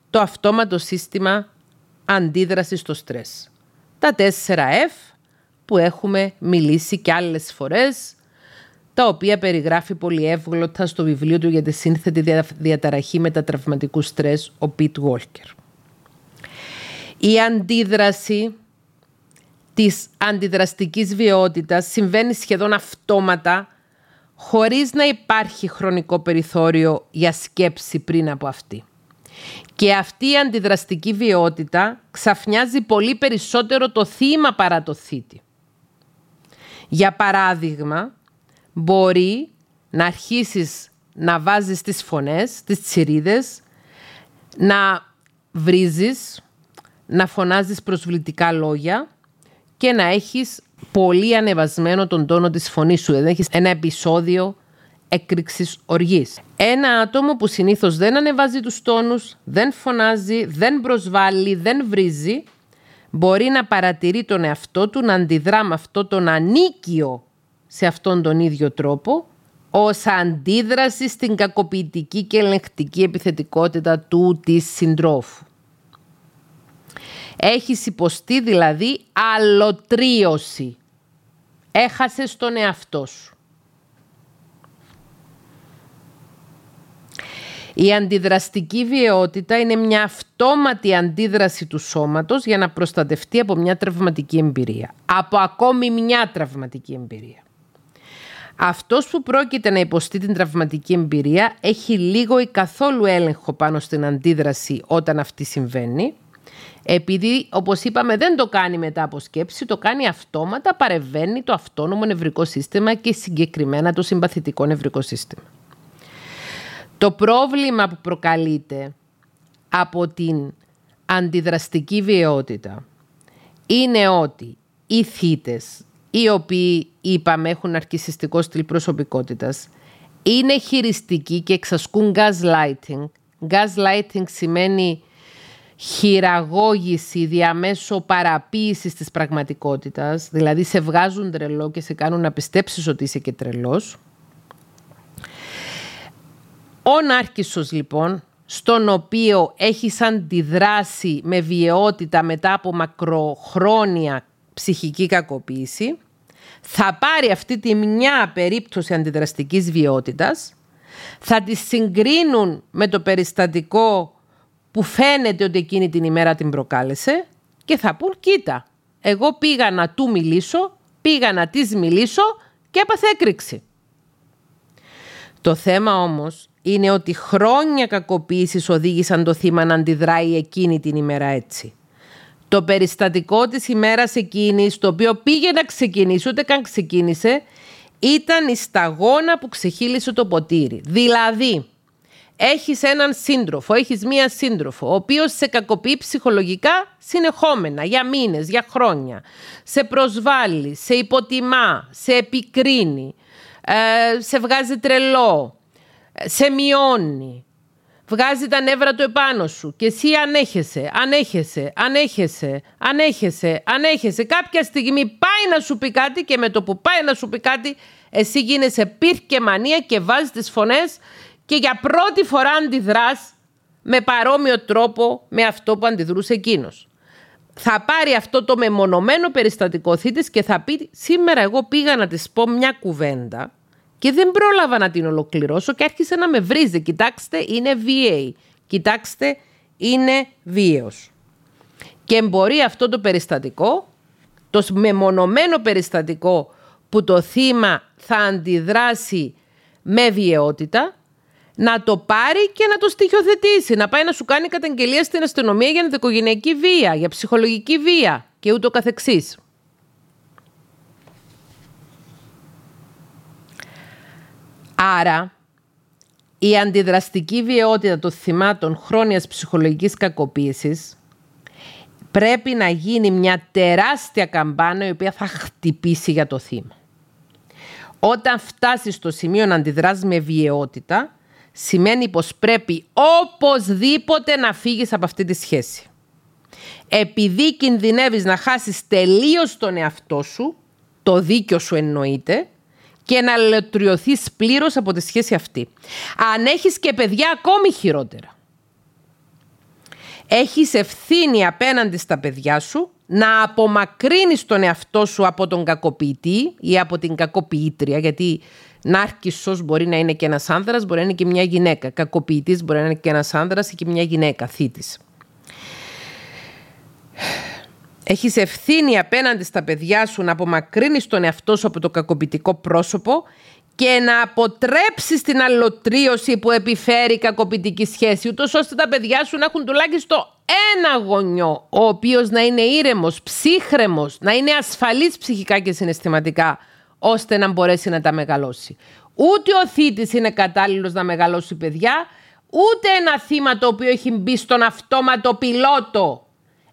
το αυτόματο σύστημα αντίδρασης στο στρες. Τα 4F που έχουμε μιλήσει και άλλες φορές, τα οποία περιγράφει πολύ εύγλωτα στο βιβλίο του για τη σύνθετη διαταραχή μετατραυματικού στρες, ο Πιτ Βόλκερ. Η αντίδραση της αντιδραστικής βιότητας συμβαίνει σχεδόν αυτόματα χωρίς να υπάρχει χρονικό περιθώριο για σκέψη πριν από αυτή. Και αυτή η αντιδραστική βιότητα ξαφνιάζει πολύ περισσότερο το θύμα παρά το θήτη. Για παράδειγμα, μπορεί να αρχίσεις να βάζεις τις φωνές, τις τσιρίδες, να βρίζεις, να φωνάζεις προσβλητικά λόγια και να έχεις πολύ ανεβασμένο τον τόνο της φωνής σου. Δηλαδή έχεις ένα επεισόδιο έκρηξης οργής. Ένα άτομο που συνήθως δεν ανεβάζει τους τόνους, δεν φωνάζει, δεν προσβάλλει, δεν βρίζει, μπορεί να παρατηρεί τον εαυτό του να αντιδρά με αυτό τον ανίκιο σε αυτόν τον ίδιο τρόπο ως αντίδραση στην κακοποιητική και ελεγχτική επιθετικότητα του της συντρόφου. Έχεις υποστεί δηλαδή αλωτρίωση. Έχασες τον εαυτό σου. Η αντιδραστική βιαιότητα είναι μια αυτόματη αντίδραση του σώματος για να προστατευτεί από μια τραυματική εμπειρία. Από ακόμη μια τραυματική εμπειρία. Αυτός που πρόκειται να υποστεί την τραυματική εμπειρία έχει λίγο ή καθόλου έλεγχο πάνω στην αντίδραση όταν αυτή συμβαίνει επειδή, όπως είπαμε, δεν το κάνει μετά από σκέψη, το κάνει αυτόματα, παρεβαίνει το αυτόνομο νευρικό σύστημα και συγκεκριμένα το συμπαθητικό νευρικό σύστημα. Το πρόβλημα που προκαλείται από την αντιδραστική βιαιότητα είναι ότι οι θύτες, οι οποίοι είπαμε έχουν αρκισιστικό στυλ προσωπικότητας, είναι χειριστικοί και εξασκούν gaslighting. Gaslighting σημαίνει χειραγώγηση διαμέσω παραποίησης της πραγματικότητας, δηλαδή σε βγάζουν τρελό και σε κάνουν να πιστέψεις ότι είσαι και τρελός, Ο Νάρκισσος λοιπόν, στον οποίο έχεις αντιδράσει με βιαιότητα μετά από μακροχρόνια ψυχική κακοποίηση, θα πάρει αυτή τη μια περίπτωση αντιδραστικής βιότητας, θα τη συγκρίνουν με το περιστατικό που φαίνεται ότι εκείνη την ημέρα την προκάλεσε και θα πούν κοίτα, εγώ πήγα να του μιλήσω, πήγα να της μιλήσω και έπαθε έκρηξη. Το θέμα όμως είναι ότι χρόνια κακοποίησης οδήγησαν το θύμα να αντιδράει εκείνη την ημέρα έτσι. Το περιστατικό της ημέρας εκείνης, το οποίο πήγε να ξεκινήσει, ούτε καν ξεκίνησε, ήταν η σταγόνα που ξεχύλισε το ποτήρι. Δηλαδή, έχεις έναν σύντροφο, έχεις μία σύντροφο, ο οποίος σε κακοποιεί ψυχολογικά συνεχόμενα, για μήνες, για χρόνια. Σε προσβάλλει, σε υποτιμά, σε επικρίνει, ε, σε βγάζει τρελό, σε μειώνει. Βγάζει τα νεύρα του επάνω σου και εσύ ανέχεσαι, ανέχεσαι, ανέχεσαι, ανέχεσαι, ανέχεσαι. Κάποια στιγμή πάει να σου πει κάτι και με το που πάει να σου πει κάτι εσύ γίνεσαι πυρ και μανία και βάζεις τις φωνές και για πρώτη φορά αντιδράς με παρόμοιο τρόπο με αυτό που αντιδρούσε εκείνος. Θα πάρει αυτό το μεμονωμένο περιστατικό θήτης και θα πει σήμερα εγώ πήγα να της πω μια κουβέντα και δεν πρόλαβα να την ολοκληρώσω και άρχισε να με βρίζει. Κοιτάξτε, είναι VA. Κοιτάξτε, είναι βίαιος. Και μπορεί αυτό το περιστατικό, το μεμονωμένο περιστατικό που το θύμα θα αντιδράσει με βιαιότητα, να το πάρει και να το στοιχειοθετήσει, να πάει να σου κάνει καταγγελία στην αστυνομία για ενδοικογενειακή βία, για ψυχολογική βία και ούτω καθεξής. Άρα, η αντιδραστική βιαιότητα των θυμάτων χρόνιας ψυχολογικής κακοποίησης πρέπει να γίνει μια τεράστια καμπάνα η οποία θα χτυπήσει για το θύμα. Όταν φτάσεις στο σημείο να αντιδράσει με βιαιότητα, σημαίνει πως πρέπει οπωσδήποτε να φύγεις από αυτή τη σχέση. Επειδή κινδυνεύεις να χάσεις τελείως τον εαυτό σου, το δίκιο σου εννοείται, και να λετριωθείς πλήρως από τη σχέση αυτή. Αν έχεις και παιδιά ακόμη χειρότερα. Έχεις ευθύνη απέναντι στα παιδιά σου να απομακρύνεις τον εαυτό σου από τον κακοποιητή ή από την κακοποιήτρια, γιατί νάρκισσος μπορεί να είναι και ένας άνδρας, μπορεί να είναι και μια γυναίκα. Κακοποιητής μπορεί να είναι και ένας άνδρας ή και μια γυναίκα, θήτης. Έχεις ευθύνη απέναντι στα παιδιά σου να απομακρύνεις τον εαυτό σου από το κακοποιητικό πρόσωπο και να αποτρέψεις την αλλοτρίωση που επιφέρει η κακοποιητική σχέση, ούτως ώστε τα παιδιά σου να έχουν τουλάχιστον ένα γονιό, ο οποίος να είναι ήρεμος, ψύχρεμος, να είναι ασφαλής ψυχικά και συναισθηματικά, ώστε να μπορέσει να τα μεγαλώσει. Ούτε ο θήτης είναι κατάλληλος να μεγαλώσει παιδιά, ούτε ένα θύμα το οποίο έχει μπει στον αυτόματο πιλότο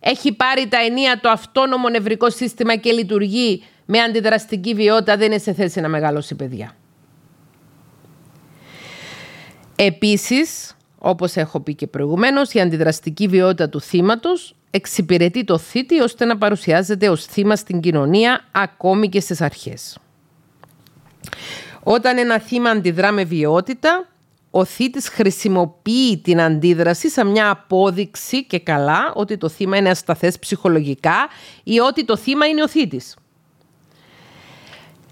έχει πάρει τα ενία το αυτόνομο νευρικό σύστημα και λειτουργεί με αντιδραστική βιότητα, δεν είναι σε θέση να μεγαλώσει παιδιά. Επίσης, όπως έχω πει και προηγουμένως, η αντιδραστική βιότητα του θύματος εξυπηρετεί το θήτη ώστε να παρουσιάζεται ως θύμα στην κοινωνία ακόμη και στις αρχές. Όταν ένα θύμα αντιδρά με βιότητα, ο θήτης χρησιμοποιεί την αντίδραση σαν μια απόδειξη και καλά ότι το θύμα είναι ασταθές ψυχολογικά ή ότι το θύμα είναι ο θήτης.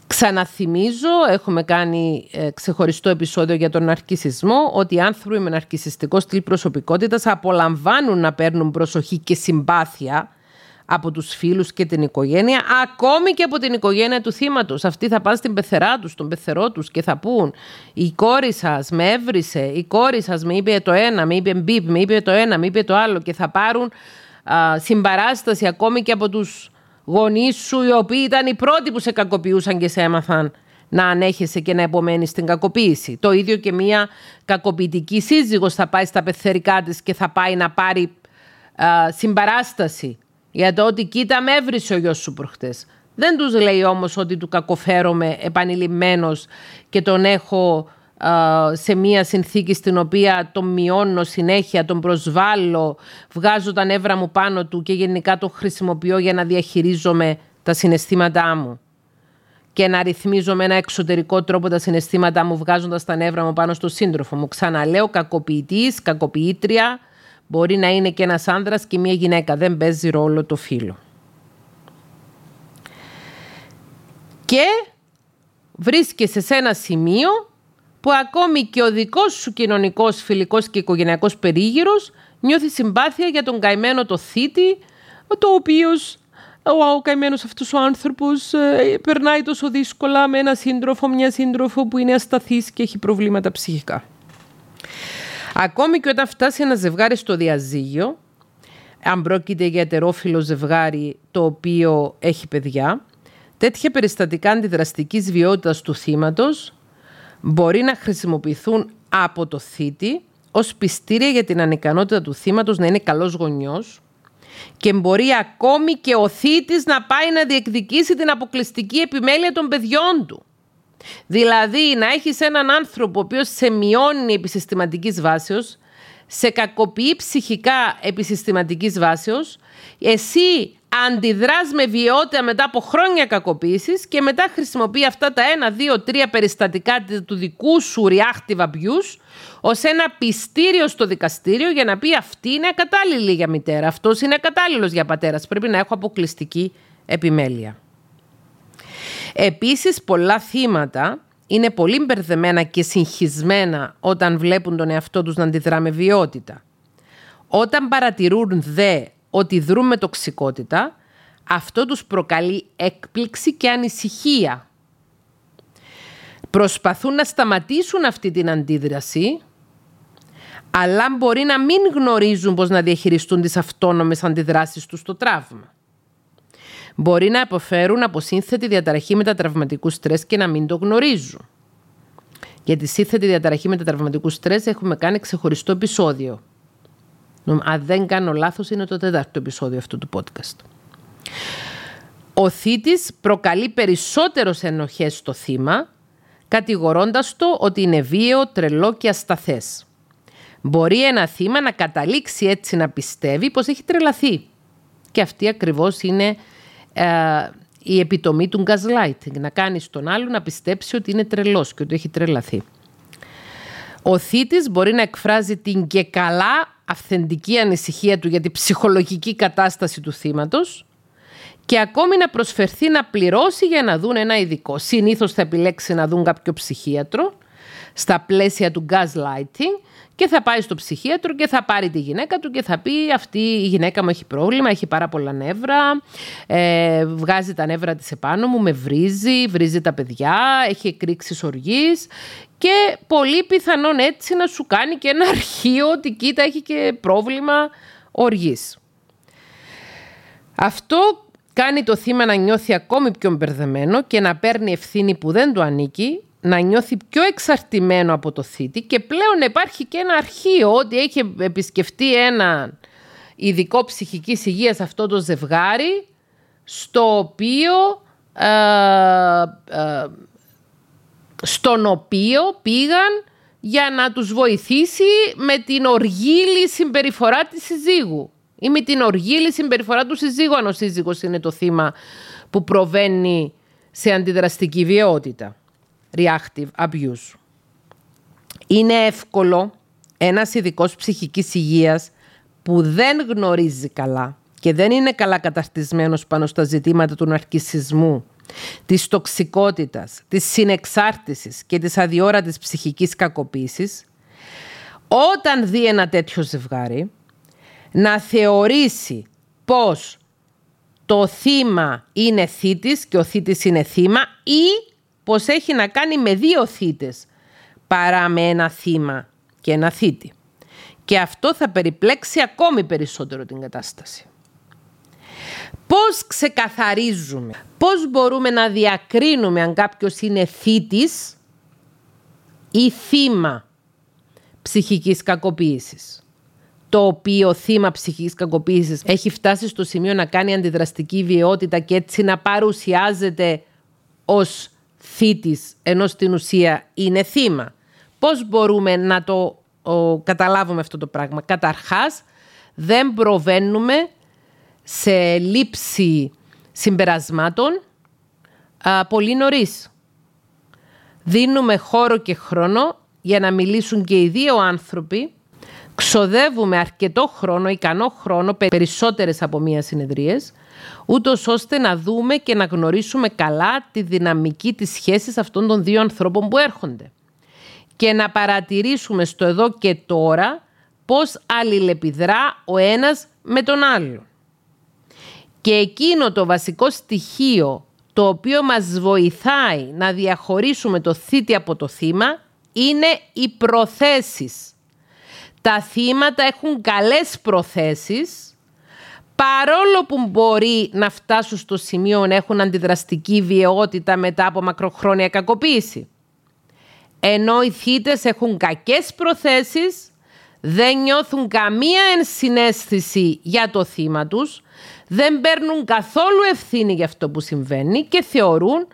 Ξαναθυμίζω, έχουμε κάνει ε, ξεχωριστό επεισόδιο για τον ναρκισισμό, ότι οι άνθρωποι με ναρκισιστικό στυλ προσωπικότητας απολαμβάνουν να παίρνουν προσοχή και συμπάθεια από τους φίλους και την οικογένεια, ακόμη και από την οικογένεια του θύματος. Αυτοί θα πάνε στην πεθερά τους, στον πεθερό τους και θα πούν «Η κόρη σας με έβρισε, η κόρη σας με είπε το ένα, με είπε μπιπ, με είπε το ένα, με είπε το άλλο» και θα πάρουν α, συμπαράσταση ακόμη και από τους γονείς σου, οι οποίοι ήταν οι πρώτοι που σε κακοποιούσαν και σε έμαθαν να ανέχεσαι και να επομένεις στην κακοποίηση. Το ίδιο και μια κακοποιητική σύζυγος θα πάει στα πεθερικά της και θα πάει να πάρει συμπαράσταση για το ότι κοίτα με έβρισε ο γιος σου προχτές. Δεν τους λέει όμως ότι του κακοφέρομαι επανειλημμένος και τον έχω σε μία συνθήκη στην οποία τον μειώνω συνέχεια, τον προσβάλλω, βγάζω τα νεύρα μου πάνω του και γενικά το χρησιμοποιώ για να διαχειρίζομαι τα συναισθήματά μου. και να ρυθμίζω με ένα εξωτερικό τρόπο τα συναισθήματά μου βγάζοντας τα νεύρα μου πάνω στο σύντροφο μου. Ξαναλέω, κακοποιητής, κακοποιήτρια, μπορεί να είναι και ένας άνδρας και μια γυναίκα. Δεν παίζει ρόλο το φίλο. Και βρίσκεσαι σε ένα σημείο που ακόμη και ο δικός σου κοινωνικός, φιλικός και οικογενειακός περίγυρος νιώθει συμπάθεια για τον καημένο το θήτη, το οποίος ο, ο καημένος αυτός ο άνθρωπος ε, περνάει τόσο δύσκολα με ένα σύντροφο, μια σύντροφο που είναι ασταθής και έχει προβλήματα ψυχικά. Ακόμη και όταν φτάσει ένα ζευγάρι στο διαζύγιο, αν πρόκειται για ετερόφιλο ζευγάρι το οποίο έχει παιδιά, τέτοια περιστατικά αντιδραστικής βιότητας του θύματος μπορεί να χρησιμοποιηθούν από το θήτη ως πιστήρια για την ανικανότητα του θύματος να είναι καλός γονιός και μπορεί ακόμη και ο θήτης να πάει να διεκδικήσει την αποκλειστική επιμέλεια των παιδιών του. Δηλαδή να έχεις έναν άνθρωπο ο οποίος σε μειώνει επισυστηματικής βάσεως, σε κακοποιεί ψυχικά επισυστηματικής βάσεως, εσύ αντιδράς με βιότητα μετά από χρόνια κακοποίησης και μετά χρησιμοποιεί αυτά τα ένα, δύο, τρία περιστατικά του δικού σου reactive abuse ως ένα πιστήριο στο δικαστήριο για να πει αυτή είναι ακατάλληλη για μητέρα, αυτός είναι ακατάλληλος για πατέρας, πρέπει να έχω αποκλειστική επιμέλεια. Επίσης πολλά θύματα είναι πολύ μπερδεμένα και συγχυσμένα όταν βλέπουν τον εαυτό τους να αντιδρά με βιότητα. Όταν παρατηρούν δε ότι δρούν με τοξικότητα, αυτό τους προκαλεί έκπληξη και ανησυχία. Προσπαθούν να σταματήσουν αυτή την αντίδραση, αλλά μπορεί να μην γνωρίζουν πώς να διαχειριστούν τις αυτόνομες αντιδράσεις τους στο τραύμα. Μπορεί να αποφέρουν από σύνθετη διαταραχή μετατραυματικού στρες και να μην το γνωρίζουν. Για τη σύνθετη διαταραχή μετατραυματικού στρες έχουμε κάνει ξεχωριστό επεισόδιο. Αν δεν κάνω λάθος είναι το τέταρτο επεισόδιο αυτού του podcast. Ο θήτης προκαλεί περισσότερος ενοχές στο θύμα, κατηγορώντας το ότι είναι βίαιο, τρελό και ασταθές. Μπορεί ένα θύμα να καταλήξει έτσι να πιστεύει πως έχει τρελαθεί. Και αυτή ακριβώς είναι ε, η επιτομή του gaslighting. Να κάνεις τον άλλο να πιστέψει ότι είναι τρελός και ότι έχει τρελαθεί. Ο θήτης μπορεί να εκφράζει την και καλά αυθεντική ανησυχία του για την ψυχολογική κατάσταση του θύματος και ακόμη να προσφερθεί να πληρώσει για να δουν ένα ειδικό. Συνήθως θα επιλέξει να δουν κάποιο ψυχίατρο στα πλαίσια του gaslighting και θα πάει στο ψυχίατρο και θα πάρει τη γυναίκα του και θα πει αυτή η γυναίκα μου έχει πρόβλημα, έχει πάρα πολλά νεύρα, ε, βγάζει τα νεύρα της επάνω μου, με βρίζει, βρίζει τα παιδιά, έχει εκρήξεις οργής και πολύ πιθανόν έτσι να σου κάνει και ένα αρχείο ότι κοίτα έχει και πρόβλημα οργής. Αυτό κάνει το θύμα να νιώθει ακόμη πιο μπερδεμένο και να παίρνει ευθύνη που δεν του ανήκει, να νιώθει πιο εξαρτημένο από το θήτη και πλέον υπάρχει και ένα αρχείο ότι έχει επισκεφτεί ένα ειδικό ψυχικής υγείας αυτό το ζευγάρι στο οποίο ε, ε, στον οποίο πήγαν για να τους βοηθήσει με την οργήλη συμπεριφορά της συζύγου ή με την οργήλη συμπεριφορά του συζύγου αν ο σύζυγος είναι το θύμα που προβαίνει σε αντιδραστική βιαιότητα. Reactive abuse. Είναι εύκολο ένας ειδικός ψυχικής υγείας που δεν γνωρίζει καλά και δεν είναι καλά καταρτισμένος πάνω στα ζητήματα του ναρκισισμού της τοξικότητας, της συνεξάρτησης και της αδιόρατης ψυχικής κακοποίησης, όταν δει ένα τέτοιο ζευγάρι, να θεωρήσει πως το θύμα είναι θήτης και ο θήτης είναι θύμα ή πως έχει να κάνει με δύο θύτες παρά με ένα θύμα και ένα θήτη. Και αυτό θα περιπλέξει ακόμη περισσότερο την κατάσταση. Πώς ξεκαθαρίζουμε, πώς μπορούμε να διακρίνουμε αν κάποιος είναι θήτης ή θύμα ψυχικής κακοποίησης. Το οποίο θύμα ψυχικής κακοποίησης έχει φτάσει στο σημείο να κάνει αντιδραστική βιαιότητα και έτσι να παρουσιάζεται ως θήτης, ενώ στην ουσία είναι θύμα. Πώς μπορούμε να το καταλάβουμε αυτό το πράγμα; Καταρχάς, δεν προβαίνουμε σε λήψη συμπερασμάτων α, πολύ νωρίς. Δίνουμε χώρο και χρόνο για να μιλήσουν και οι δύο άνθρωποι. Ξοδεύουμε αρκετό χρόνο, ικανό χρόνο, περισσότερες από μία συνεδρίες, ούτως ώστε να δούμε και να γνωρίσουμε καλά τη δυναμική της σχέσης αυτών των δύο ανθρώπων που έρχονται. Και να παρατηρήσουμε στο εδώ και τώρα πώς αλληλεπιδρά ο ένας με τον άλλο. Και εκείνο το βασικό στοιχείο το οποίο μας βοηθάει να διαχωρίσουμε το θήτη από το θύμα είναι οι προθέσεις. Τα θύματα έχουν καλές προθέσεις παρόλο που μπορεί να φτάσουν στο σημείο να έχουν αντιδραστική βιαιότητα μετά από μακροχρόνια κακοποίηση. Ενώ οι θύτες έχουν κακές προθέσεις, δεν νιώθουν καμία ενσυναίσθηση για το θύμα τους, δεν παίρνουν καθόλου ευθύνη για αυτό που συμβαίνει και θεωρούν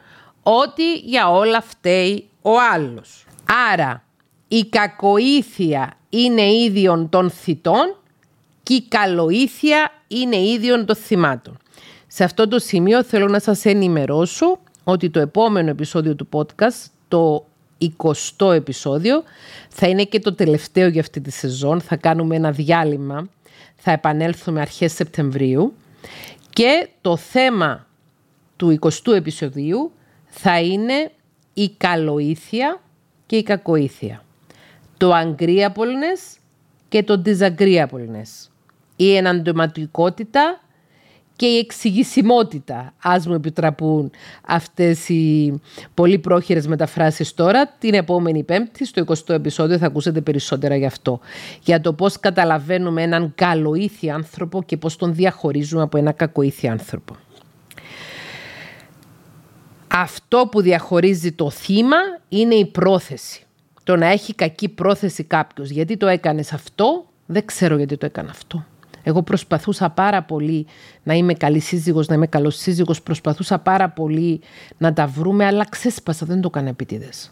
ότι για όλα φταίει ο άλλος. Άρα η κακοήθεια είναι ίδιον των θητών και η καλοήθεια είναι ίδιον των θυμάτων. Σε αυτό το σημείο θέλω να σας ενημερώσω ότι το επόμενο επεισόδιο του podcast, το 20ο επεισόδιο, θα είναι και το τελευταίο για αυτή τη σεζόν. Θα κάνουμε ένα διάλειμμα. Θα επανέλθουμε αρχές Σεπτεμβρίου. Και το θέμα του 20ου επεισοδίου θα είναι η καλοήθεια και η κακοήθεια. Το agreeableness και το disagreeableness. Η εναντοματικότητα και η εξηγησιμότητα. Ας μου επιτραπούν αυτές οι πολύ πρόχειρες μεταφράσεις τώρα. Την επόμενη πέμπτη, στο 20ο επεισόδιο, θα ακούσετε περισσότερα γι' αυτό. Για το πώς καταλαβαίνουμε έναν καλοήθη άνθρωπο και πώς τον διαχωρίζουμε από ένα κακοήθη άνθρωπο. Αυτό που διαχωρίζει το θύμα είναι η πρόθεση. Το να έχει κακή πρόθεση κάποιος. Γιατί το έκανες αυτό, δεν ξέρω γιατί το έκανε αυτό. Εγώ προσπαθούσα πάρα πολύ να είμαι καλή σύζυγος, να είμαι καλός σύζυγος. Προσπαθούσα πάρα πολύ να τα βρούμε, αλλά ξέσπασα, δεν το έκανα επιτίδες.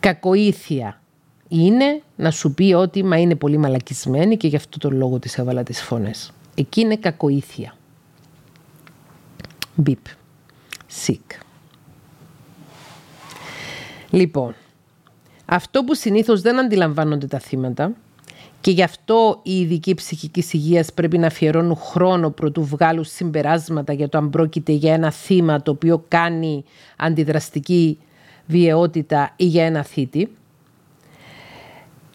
Κακοήθεια είναι να σου πει ότι μα είναι πολύ μαλακισμένη και γι' αυτό τον λόγο της έβαλα τις φωνές. Εκεί είναι κακοήθεια. Μπιπ. Σικ. Λοιπόν, αυτό που συνήθως δεν αντιλαμβάνονται τα θύματα και γι' αυτό οι ειδικοί ψυχικής υγείας πρέπει να αφιερώνουν χρόνο προτού βγάλουν συμπεράσματα για το αν πρόκειται για ένα θύμα το οποίο κάνει αντιδραστική βιαιότητα ή για ένα θήτη.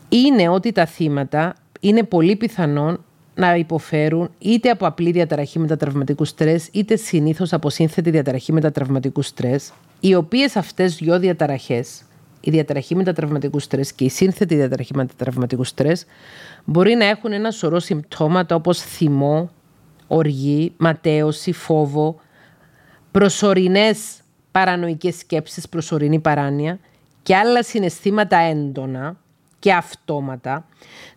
Είναι ότι τα θύματα είναι πολύ πιθανόν να υποφέρουν είτε από απλή διαταραχή μετατραυματικού στρες είτε συνήθως από σύνθετη διαταραχή μετατραυματικού στρες, οι οποίες αυτές δυο διαταραχές η διαταραχή μετατραυματικού στρες και η σύνθετη διαταραχή μετατραυματικού στρες μπορεί να έχουν ένα σωρό συμπτώματα όπως θυμό, οργή, ματέωση, φόβο, προσωρινές παρανοϊκές σκέψεις, προσωρινή παράνοια και άλλα συναισθήματα έντονα και αυτόματα,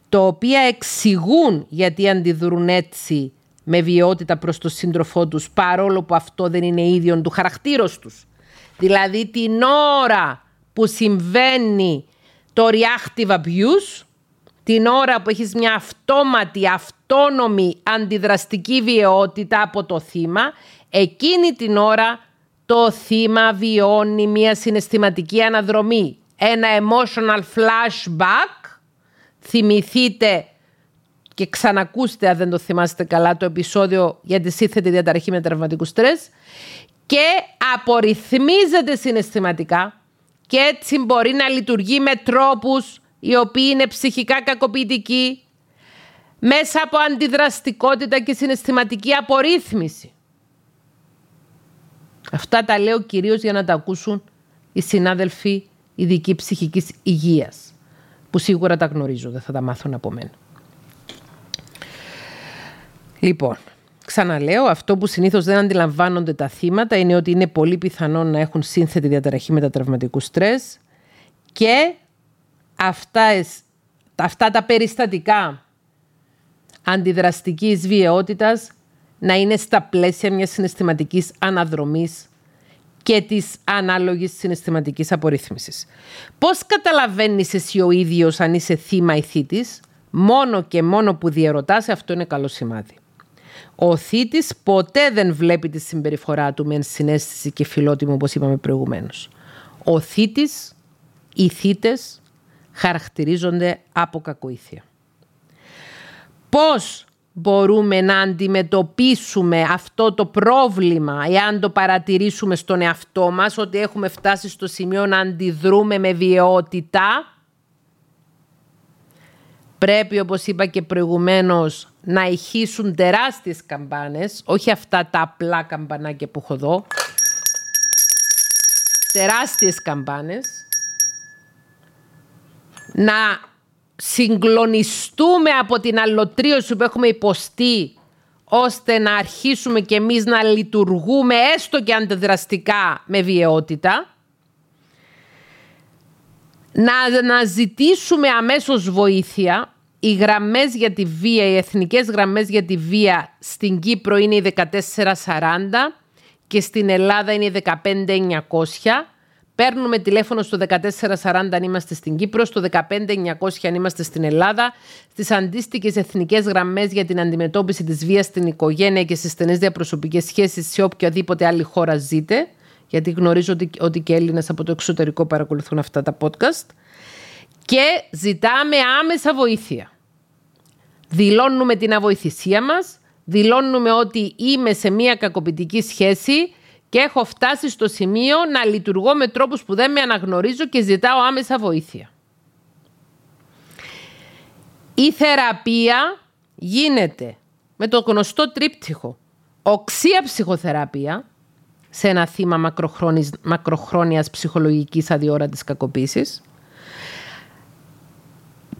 τα οποία εξηγούν γιατί αντιδρούν έτσι με βιότητα προς τον σύντροφό τους, παρόλο που αυτό δεν είναι ίδιο του χαρακτήρος τους. Δηλαδή την ώρα που συμβαίνει το reactive abuse, την ώρα που έχεις μια αυτόματη, αυτόνομη αντιδραστική βιαιότητα από το θύμα, εκείνη την ώρα το θύμα βιώνει μια συναισθηματική αναδρομή. Ένα emotional flashback. Θυμηθείτε και ξανακούστε αν δεν το θυμάστε καλά το επεισόδιο για τη σύνθετη διαταραχή με τραυματικού στρες και απορριθμίζεται συναισθηματικά και έτσι μπορεί να λειτουργεί με τρόπους οι οποίοι είναι ψυχικά κακοποιητικοί μέσα από αντιδραστικότητα και συναισθηματική απορρίθμιση. Αυτά τα λέω κυρίως για να τα ακούσουν οι συνάδελφοι ειδικοί ψυχικής υγείας που σίγουρα τα γνωρίζω, δεν θα τα μάθουν από μένα. Λοιπόν, Ξαναλέω, αυτό που συνήθως δεν αντιλαμβάνονται τα θύματα είναι ότι είναι πολύ πιθανό να έχουν σύνθετη διαταραχή μετατραυματικού στρες και αυτά, αυτά τα περιστατικά αντιδραστικής βιαιότητας να είναι στα πλαίσια μιας συναισθηματικής αναδρομής και της ανάλογης συναισθηματικής απορρίθμισης. Πώς καταλαβαίνεις εσύ ο ίδιος αν είσαι θύμα ή θήτης, μόνο και μόνο που διαρωτάς αυτό είναι καλό σημάδι. Ο θήτης ποτέ δεν βλέπει τη συμπεριφορά του με ενσυναίσθηση και φιλότιμο όπως είπαμε προηγουμένως. Ο θήτης, οι θήτες χαρακτηρίζονται από κακοήθεια. Πώς μπορούμε να αντιμετωπίσουμε αυτό το πρόβλημα εάν το παρατηρήσουμε στον εαυτό μας ότι έχουμε φτάσει στο σημείο να αντιδρούμε με βιαιότητα; Πρέπει όπως είπα και προηγουμένως να ηχήσουν τεράστιες καμπάνες όχι αυτά τα απλά καμπανάκια που έχω εδώ τεράστιες καμπάνες να συγκλονιστούμε από την αλλοτρίωση που έχουμε υποστεί ώστε να αρχίσουμε κι εμείς να λειτουργούμε έστω και αντιδραστικά με βιαιότητα. Να αναζητήσουμε αμέσως βοήθεια. Οι γραμμές για τη βία, οι εθνικές γραμμές για τη βία στην Κύπρο είναι οι 1440 και στην Ελλάδα είναι οι 15900. Παίρνουμε τηλέφωνο στο 1440 αν είμαστε στην Κύπρο, στο 15900 αν είμαστε στην Ελλάδα, στις αντίστοιχες εθνικές γραμμές για την αντιμετώπιση της βίας στην οικογένεια και στις στενές διαπροσωπικές σχέσεις σε οποιαδήποτε άλλη χώρα ζείτε, γιατί γνωρίζω ότι, ότι και Έλληνες από το εξωτερικό παρακολουθούν αυτά τα podcast. Και ζητάμε άμεσα βοήθεια. Δηλώνουμε την αβοηθησία μας, δηλώνουμε ότι είμαι σε μια κακοποιητική σχέση και έχω φτάσει στο σημείο να λειτουργώ με τρόπους που δεν με αναγνωρίζω και ζητάω άμεσα βοήθεια. Η θεραπεία γίνεται με το γνωστό τρίπτυχο. Οξία ψυχοθεραπεία σε ένα θύμα μακροχρόνιας ψυχολογικής αδιόρατης κακοποίησης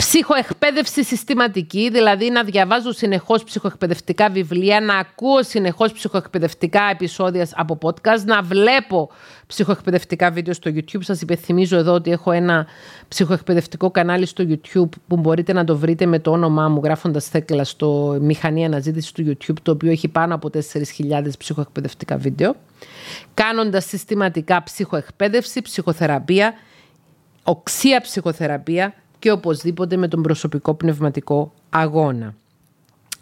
Ψυχοεκπαίδευση συστηματική, δηλαδή να διαβάζω συνεχώς ψυχοεκπαιδευτικά βιβλία, να ακούω συνεχώς ψυχοεκπαιδευτικά επεισόδια από podcast, να βλέπω ψυχοεκπαιδευτικά βίντεο στο YouTube. Σας υπενθυμίζω εδώ ότι έχω ένα ψυχοεκπαιδευτικό κανάλι στο YouTube που μπορείτε να το βρείτε με το όνομά μου, γράφοντας θέκλα στο μηχανή αναζήτησης του YouTube, το οποίο έχει πάνω από 4.000 ψυχοεκπαιδευτικά βίντεο. Κάνοντας συστηματικά ψυχοεκπαίδευση, ψυχοθεραπεία, οξία ψυχοθεραπεία και οπωσδήποτε με τον προσωπικό πνευματικό αγώνα.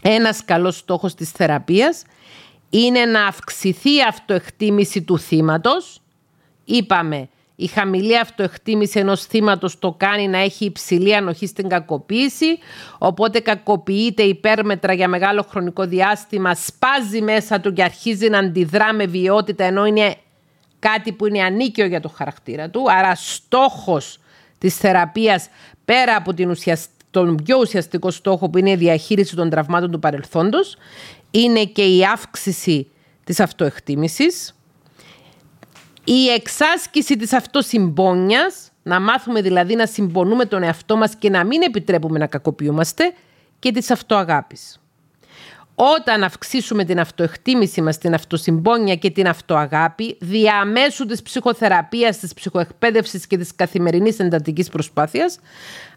Ένας καλός στόχος της θεραπείας είναι να αυξηθεί η αυτοεκτίμηση του θύματος. Είπαμε, η χαμηλή αυτοεκτίμηση ενός θύματος το κάνει να έχει υψηλή ανοχή στην κακοποίηση, οπότε κακοποιείται υπέρμετρα για μεγάλο χρονικό διάστημα, σπάζει μέσα του και αρχίζει να αντιδρά με βιότητα ενώ είναι κάτι που είναι ανίκαιο για το χαρακτήρα του. Άρα στόχος της θεραπείας πέρα από την τον πιο ουσιαστικό στόχο που είναι η διαχείριση των τραυμάτων του παρελθόντος είναι και η αύξηση της αυτοεκτίμησης, η εξάσκηση της αυτοσυμπόνιας, να μάθουμε δηλαδή να συμπονούμε τον εαυτό μας και να μην επιτρέπουμε να κακοποιούμαστε και της αυτοαγάπης. Όταν αυξήσουμε την αυτοεκτίμηση μας, την αυτοσυμπόνια και την αυτοαγάπη, διαμέσου της ψυχοθεραπείας, της ψυχοεκπαίδευσης και της καθημερινής εντατικής προσπάθειας,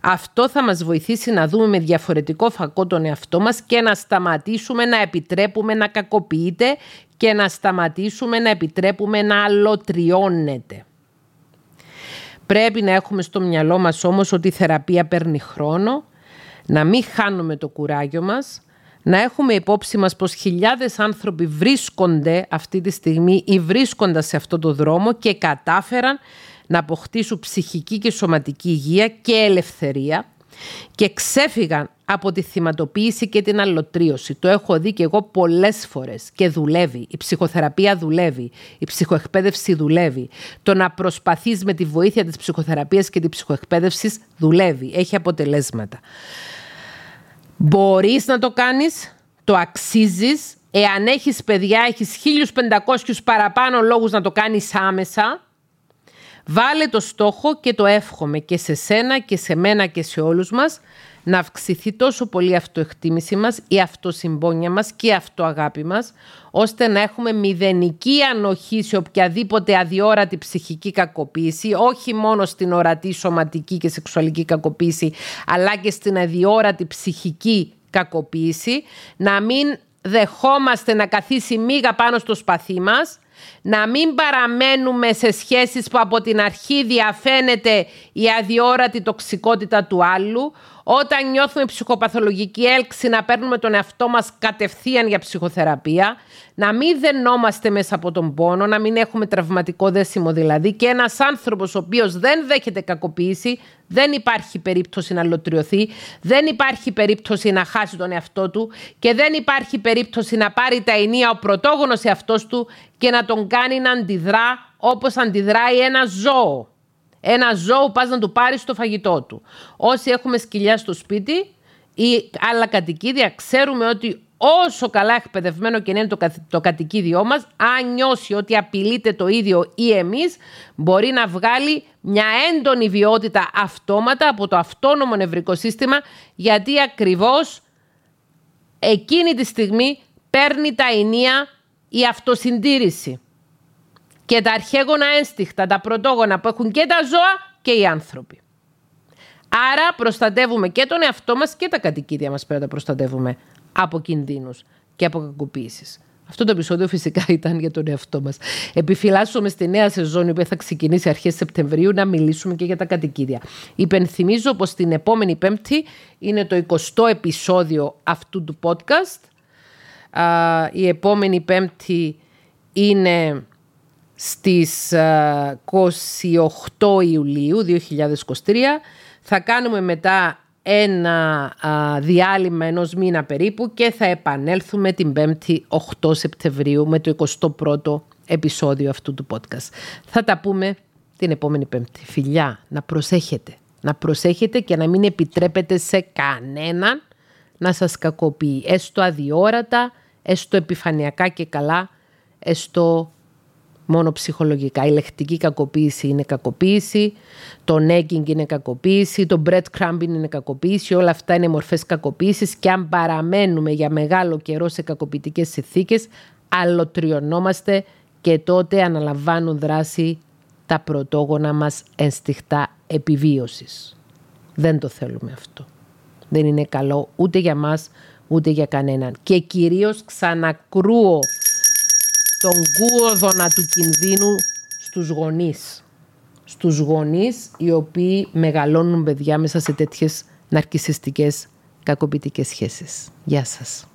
αυτό θα μας βοηθήσει να δούμε με διαφορετικό φακό τον εαυτό μας και να σταματήσουμε να επιτρέπουμε να κακοποιείται και να σταματήσουμε να επιτρέπουμε να αλωτριώνεται. Πρέπει να έχουμε στο μυαλό μας όμως ότι η θεραπεία παίρνει χρόνο, να μην χάνουμε το κουράγιο μας, να έχουμε υπόψη μας πως χιλιάδες άνθρωποι βρίσκονται αυτή τη στιγμή ή βρίσκοντα σε αυτό το δρόμο και κατάφεραν να αποκτήσουν ψυχική και σωματική υγεία και ελευθερία και ξέφυγαν από τη θυματοποίηση και την αλλοτρίωση. Το έχω δει και εγώ πολλές φορές και δουλεύει. Η ψυχοθεραπεία δουλεύει. Η ψυχοεκπαίδευση δουλεύει. Το να προσπαθείς με τη βοήθεια της ψυχοθεραπείας και της ψυχοεκπαίδευσης δουλεύει. Έχει αποτελέσματα. Μπορείς να το κάνεις, το αξίζεις. Εάν έχεις παιδιά, έχεις 1500 παραπάνω λόγους να το κάνεις άμεσα. Βάλε το στόχο και το εύχομαι και σε σένα και σε μένα και σε όλους μας να αυξηθεί τόσο πολύ η αυτοεκτίμηση μας, η αυτοσυμπόνια μας και η αυτοαγάπη μας, ώστε να έχουμε μηδενική ανοχή σε οποιαδήποτε αδιόρατη ψυχική κακοποίηση, όχι μόνο στην ορατή σωματική και σεξουαλική κακοποίηση, αλλά και στην αδιόρατη ψυχική κακοποίηση, να μην δεχόμαστε να καθίσει μίγα πάνω στο σπαθί μας, να μην παραμένουμε σε σχέσεις που από την αρχή διαφαίνεται η αδιόρατη τοξικότητα του άλλου, όταν νιώθουμε ψυχοπαθολογική έλξη να παίρνουμε τον εαυτό μας κατευθείαν για ψυχοθεραπεία, να μην δενόμαστε μέσα από τον πόνο, να μην έχουμε τραυματικό δέσιμο δηλαδή και ένας άνθρωπος ο οποίος δεν δέχεται κακοποίηση, δεν υπάρχει περίπτωση να λωτριωθεί, δεν υπάρχει περίπτωση να χάσει τον εαυτό του και δεν υπάρχει περίπτωση να πάρει τα ενία ο πρωτόγονος εαυτός του και να τον κάνει να αντιδρά όπως αντιδράει ένα ζώο. Ένα ζώο πας να του πάρεις το φαγητό του. Όσοι έχουμε σκυλιά στο σπίτι ή άλλα κατοικίδια, ξέρουμε ότι όσο καλά εκπαιδευμένο και είναι το, το κατοικίδιό μας, αν νιώσει ότι απειλείται το ίδιο ή εμείς, μπορεί να βγάλει μια έντονη βιότητα αυτόματα από το αυτόνομο νευρικό σύστημα, γιατί ακριβώς εκείνη τη στιγμή παίρνει τα ενία η αυτοσυντήρηση και τα αρχαίγωνα ένστιχτα, τα πρωτόγωνα που έχουν και τα ζώα και οι άνθρωποι. Άρα προστατεύουμε και τον εαυτό μας και τα κατοικίδια μας πρέπει να προστατεύουμε από κινδύνους και από κακοποίησεις. Αυτό το επεισόδιο φυσικά (laughs) ήταν για τον εαυτό μας. Επιφυλάσσομαι στη νέα σεζόν που θα ξεκινήσει αρχές Σεπτεμβρίου να μιλήσουμε και για τα κατοικίδια. Υπενθυμίζω πως την επόμενη πέμπτη είναι το 20ο επεισόδιο αυτού του podcast. η επόμενη πέμπτη είναι στις 28 Ιουλίου 2023. Θα κάνουμε μετά ένα διάλειμμα ενός μήνα περίπου και θα επανέλθουμε την 5η 8 Σεπτεμβρίου με το 21ο επεισόδιο αυτού του podcast. Θα τα πούμε την επόμενη Πέμπτη. Φιλιά, να προσέχετε. Να προσέχετε και να μην επιτρέπετε σε κανέναν να σας κακοποιεί. Έστω αδιόρατα, έστω επιφανειακά και καλά, έστω μόνο ψυχολογικά. Η λεκτική κακοποίηση είναι κακοποίηση, το nagging είναι κακοποίηση, το breadcrumbing είναι κακοποίηση, όλα αυτά είναι μορφές κακοποίησης και αν παραμένουμε για μεγάλο καιρό σε κακοποιητικές συνθήκες, αλλοτριωνόμαστε και τότε αναλαμβάνουν δράση τα πρωτόγωνα μας ενστιχτά επιβίωσης. Δεν το θέλουμε αυτό. Δεν είναι καλό ούτε για μας, ούτε για κανέναν. Και κυρίως ξανακρούω τον κούοδωνα του κινδύνου στους γονείς. Στους γονείς οι οποίοι μεγαλώνουν παιδιά μέσα σε τέτοιες ναρκισιστικές κακοποιητικές σχέσεις. Γεια σας.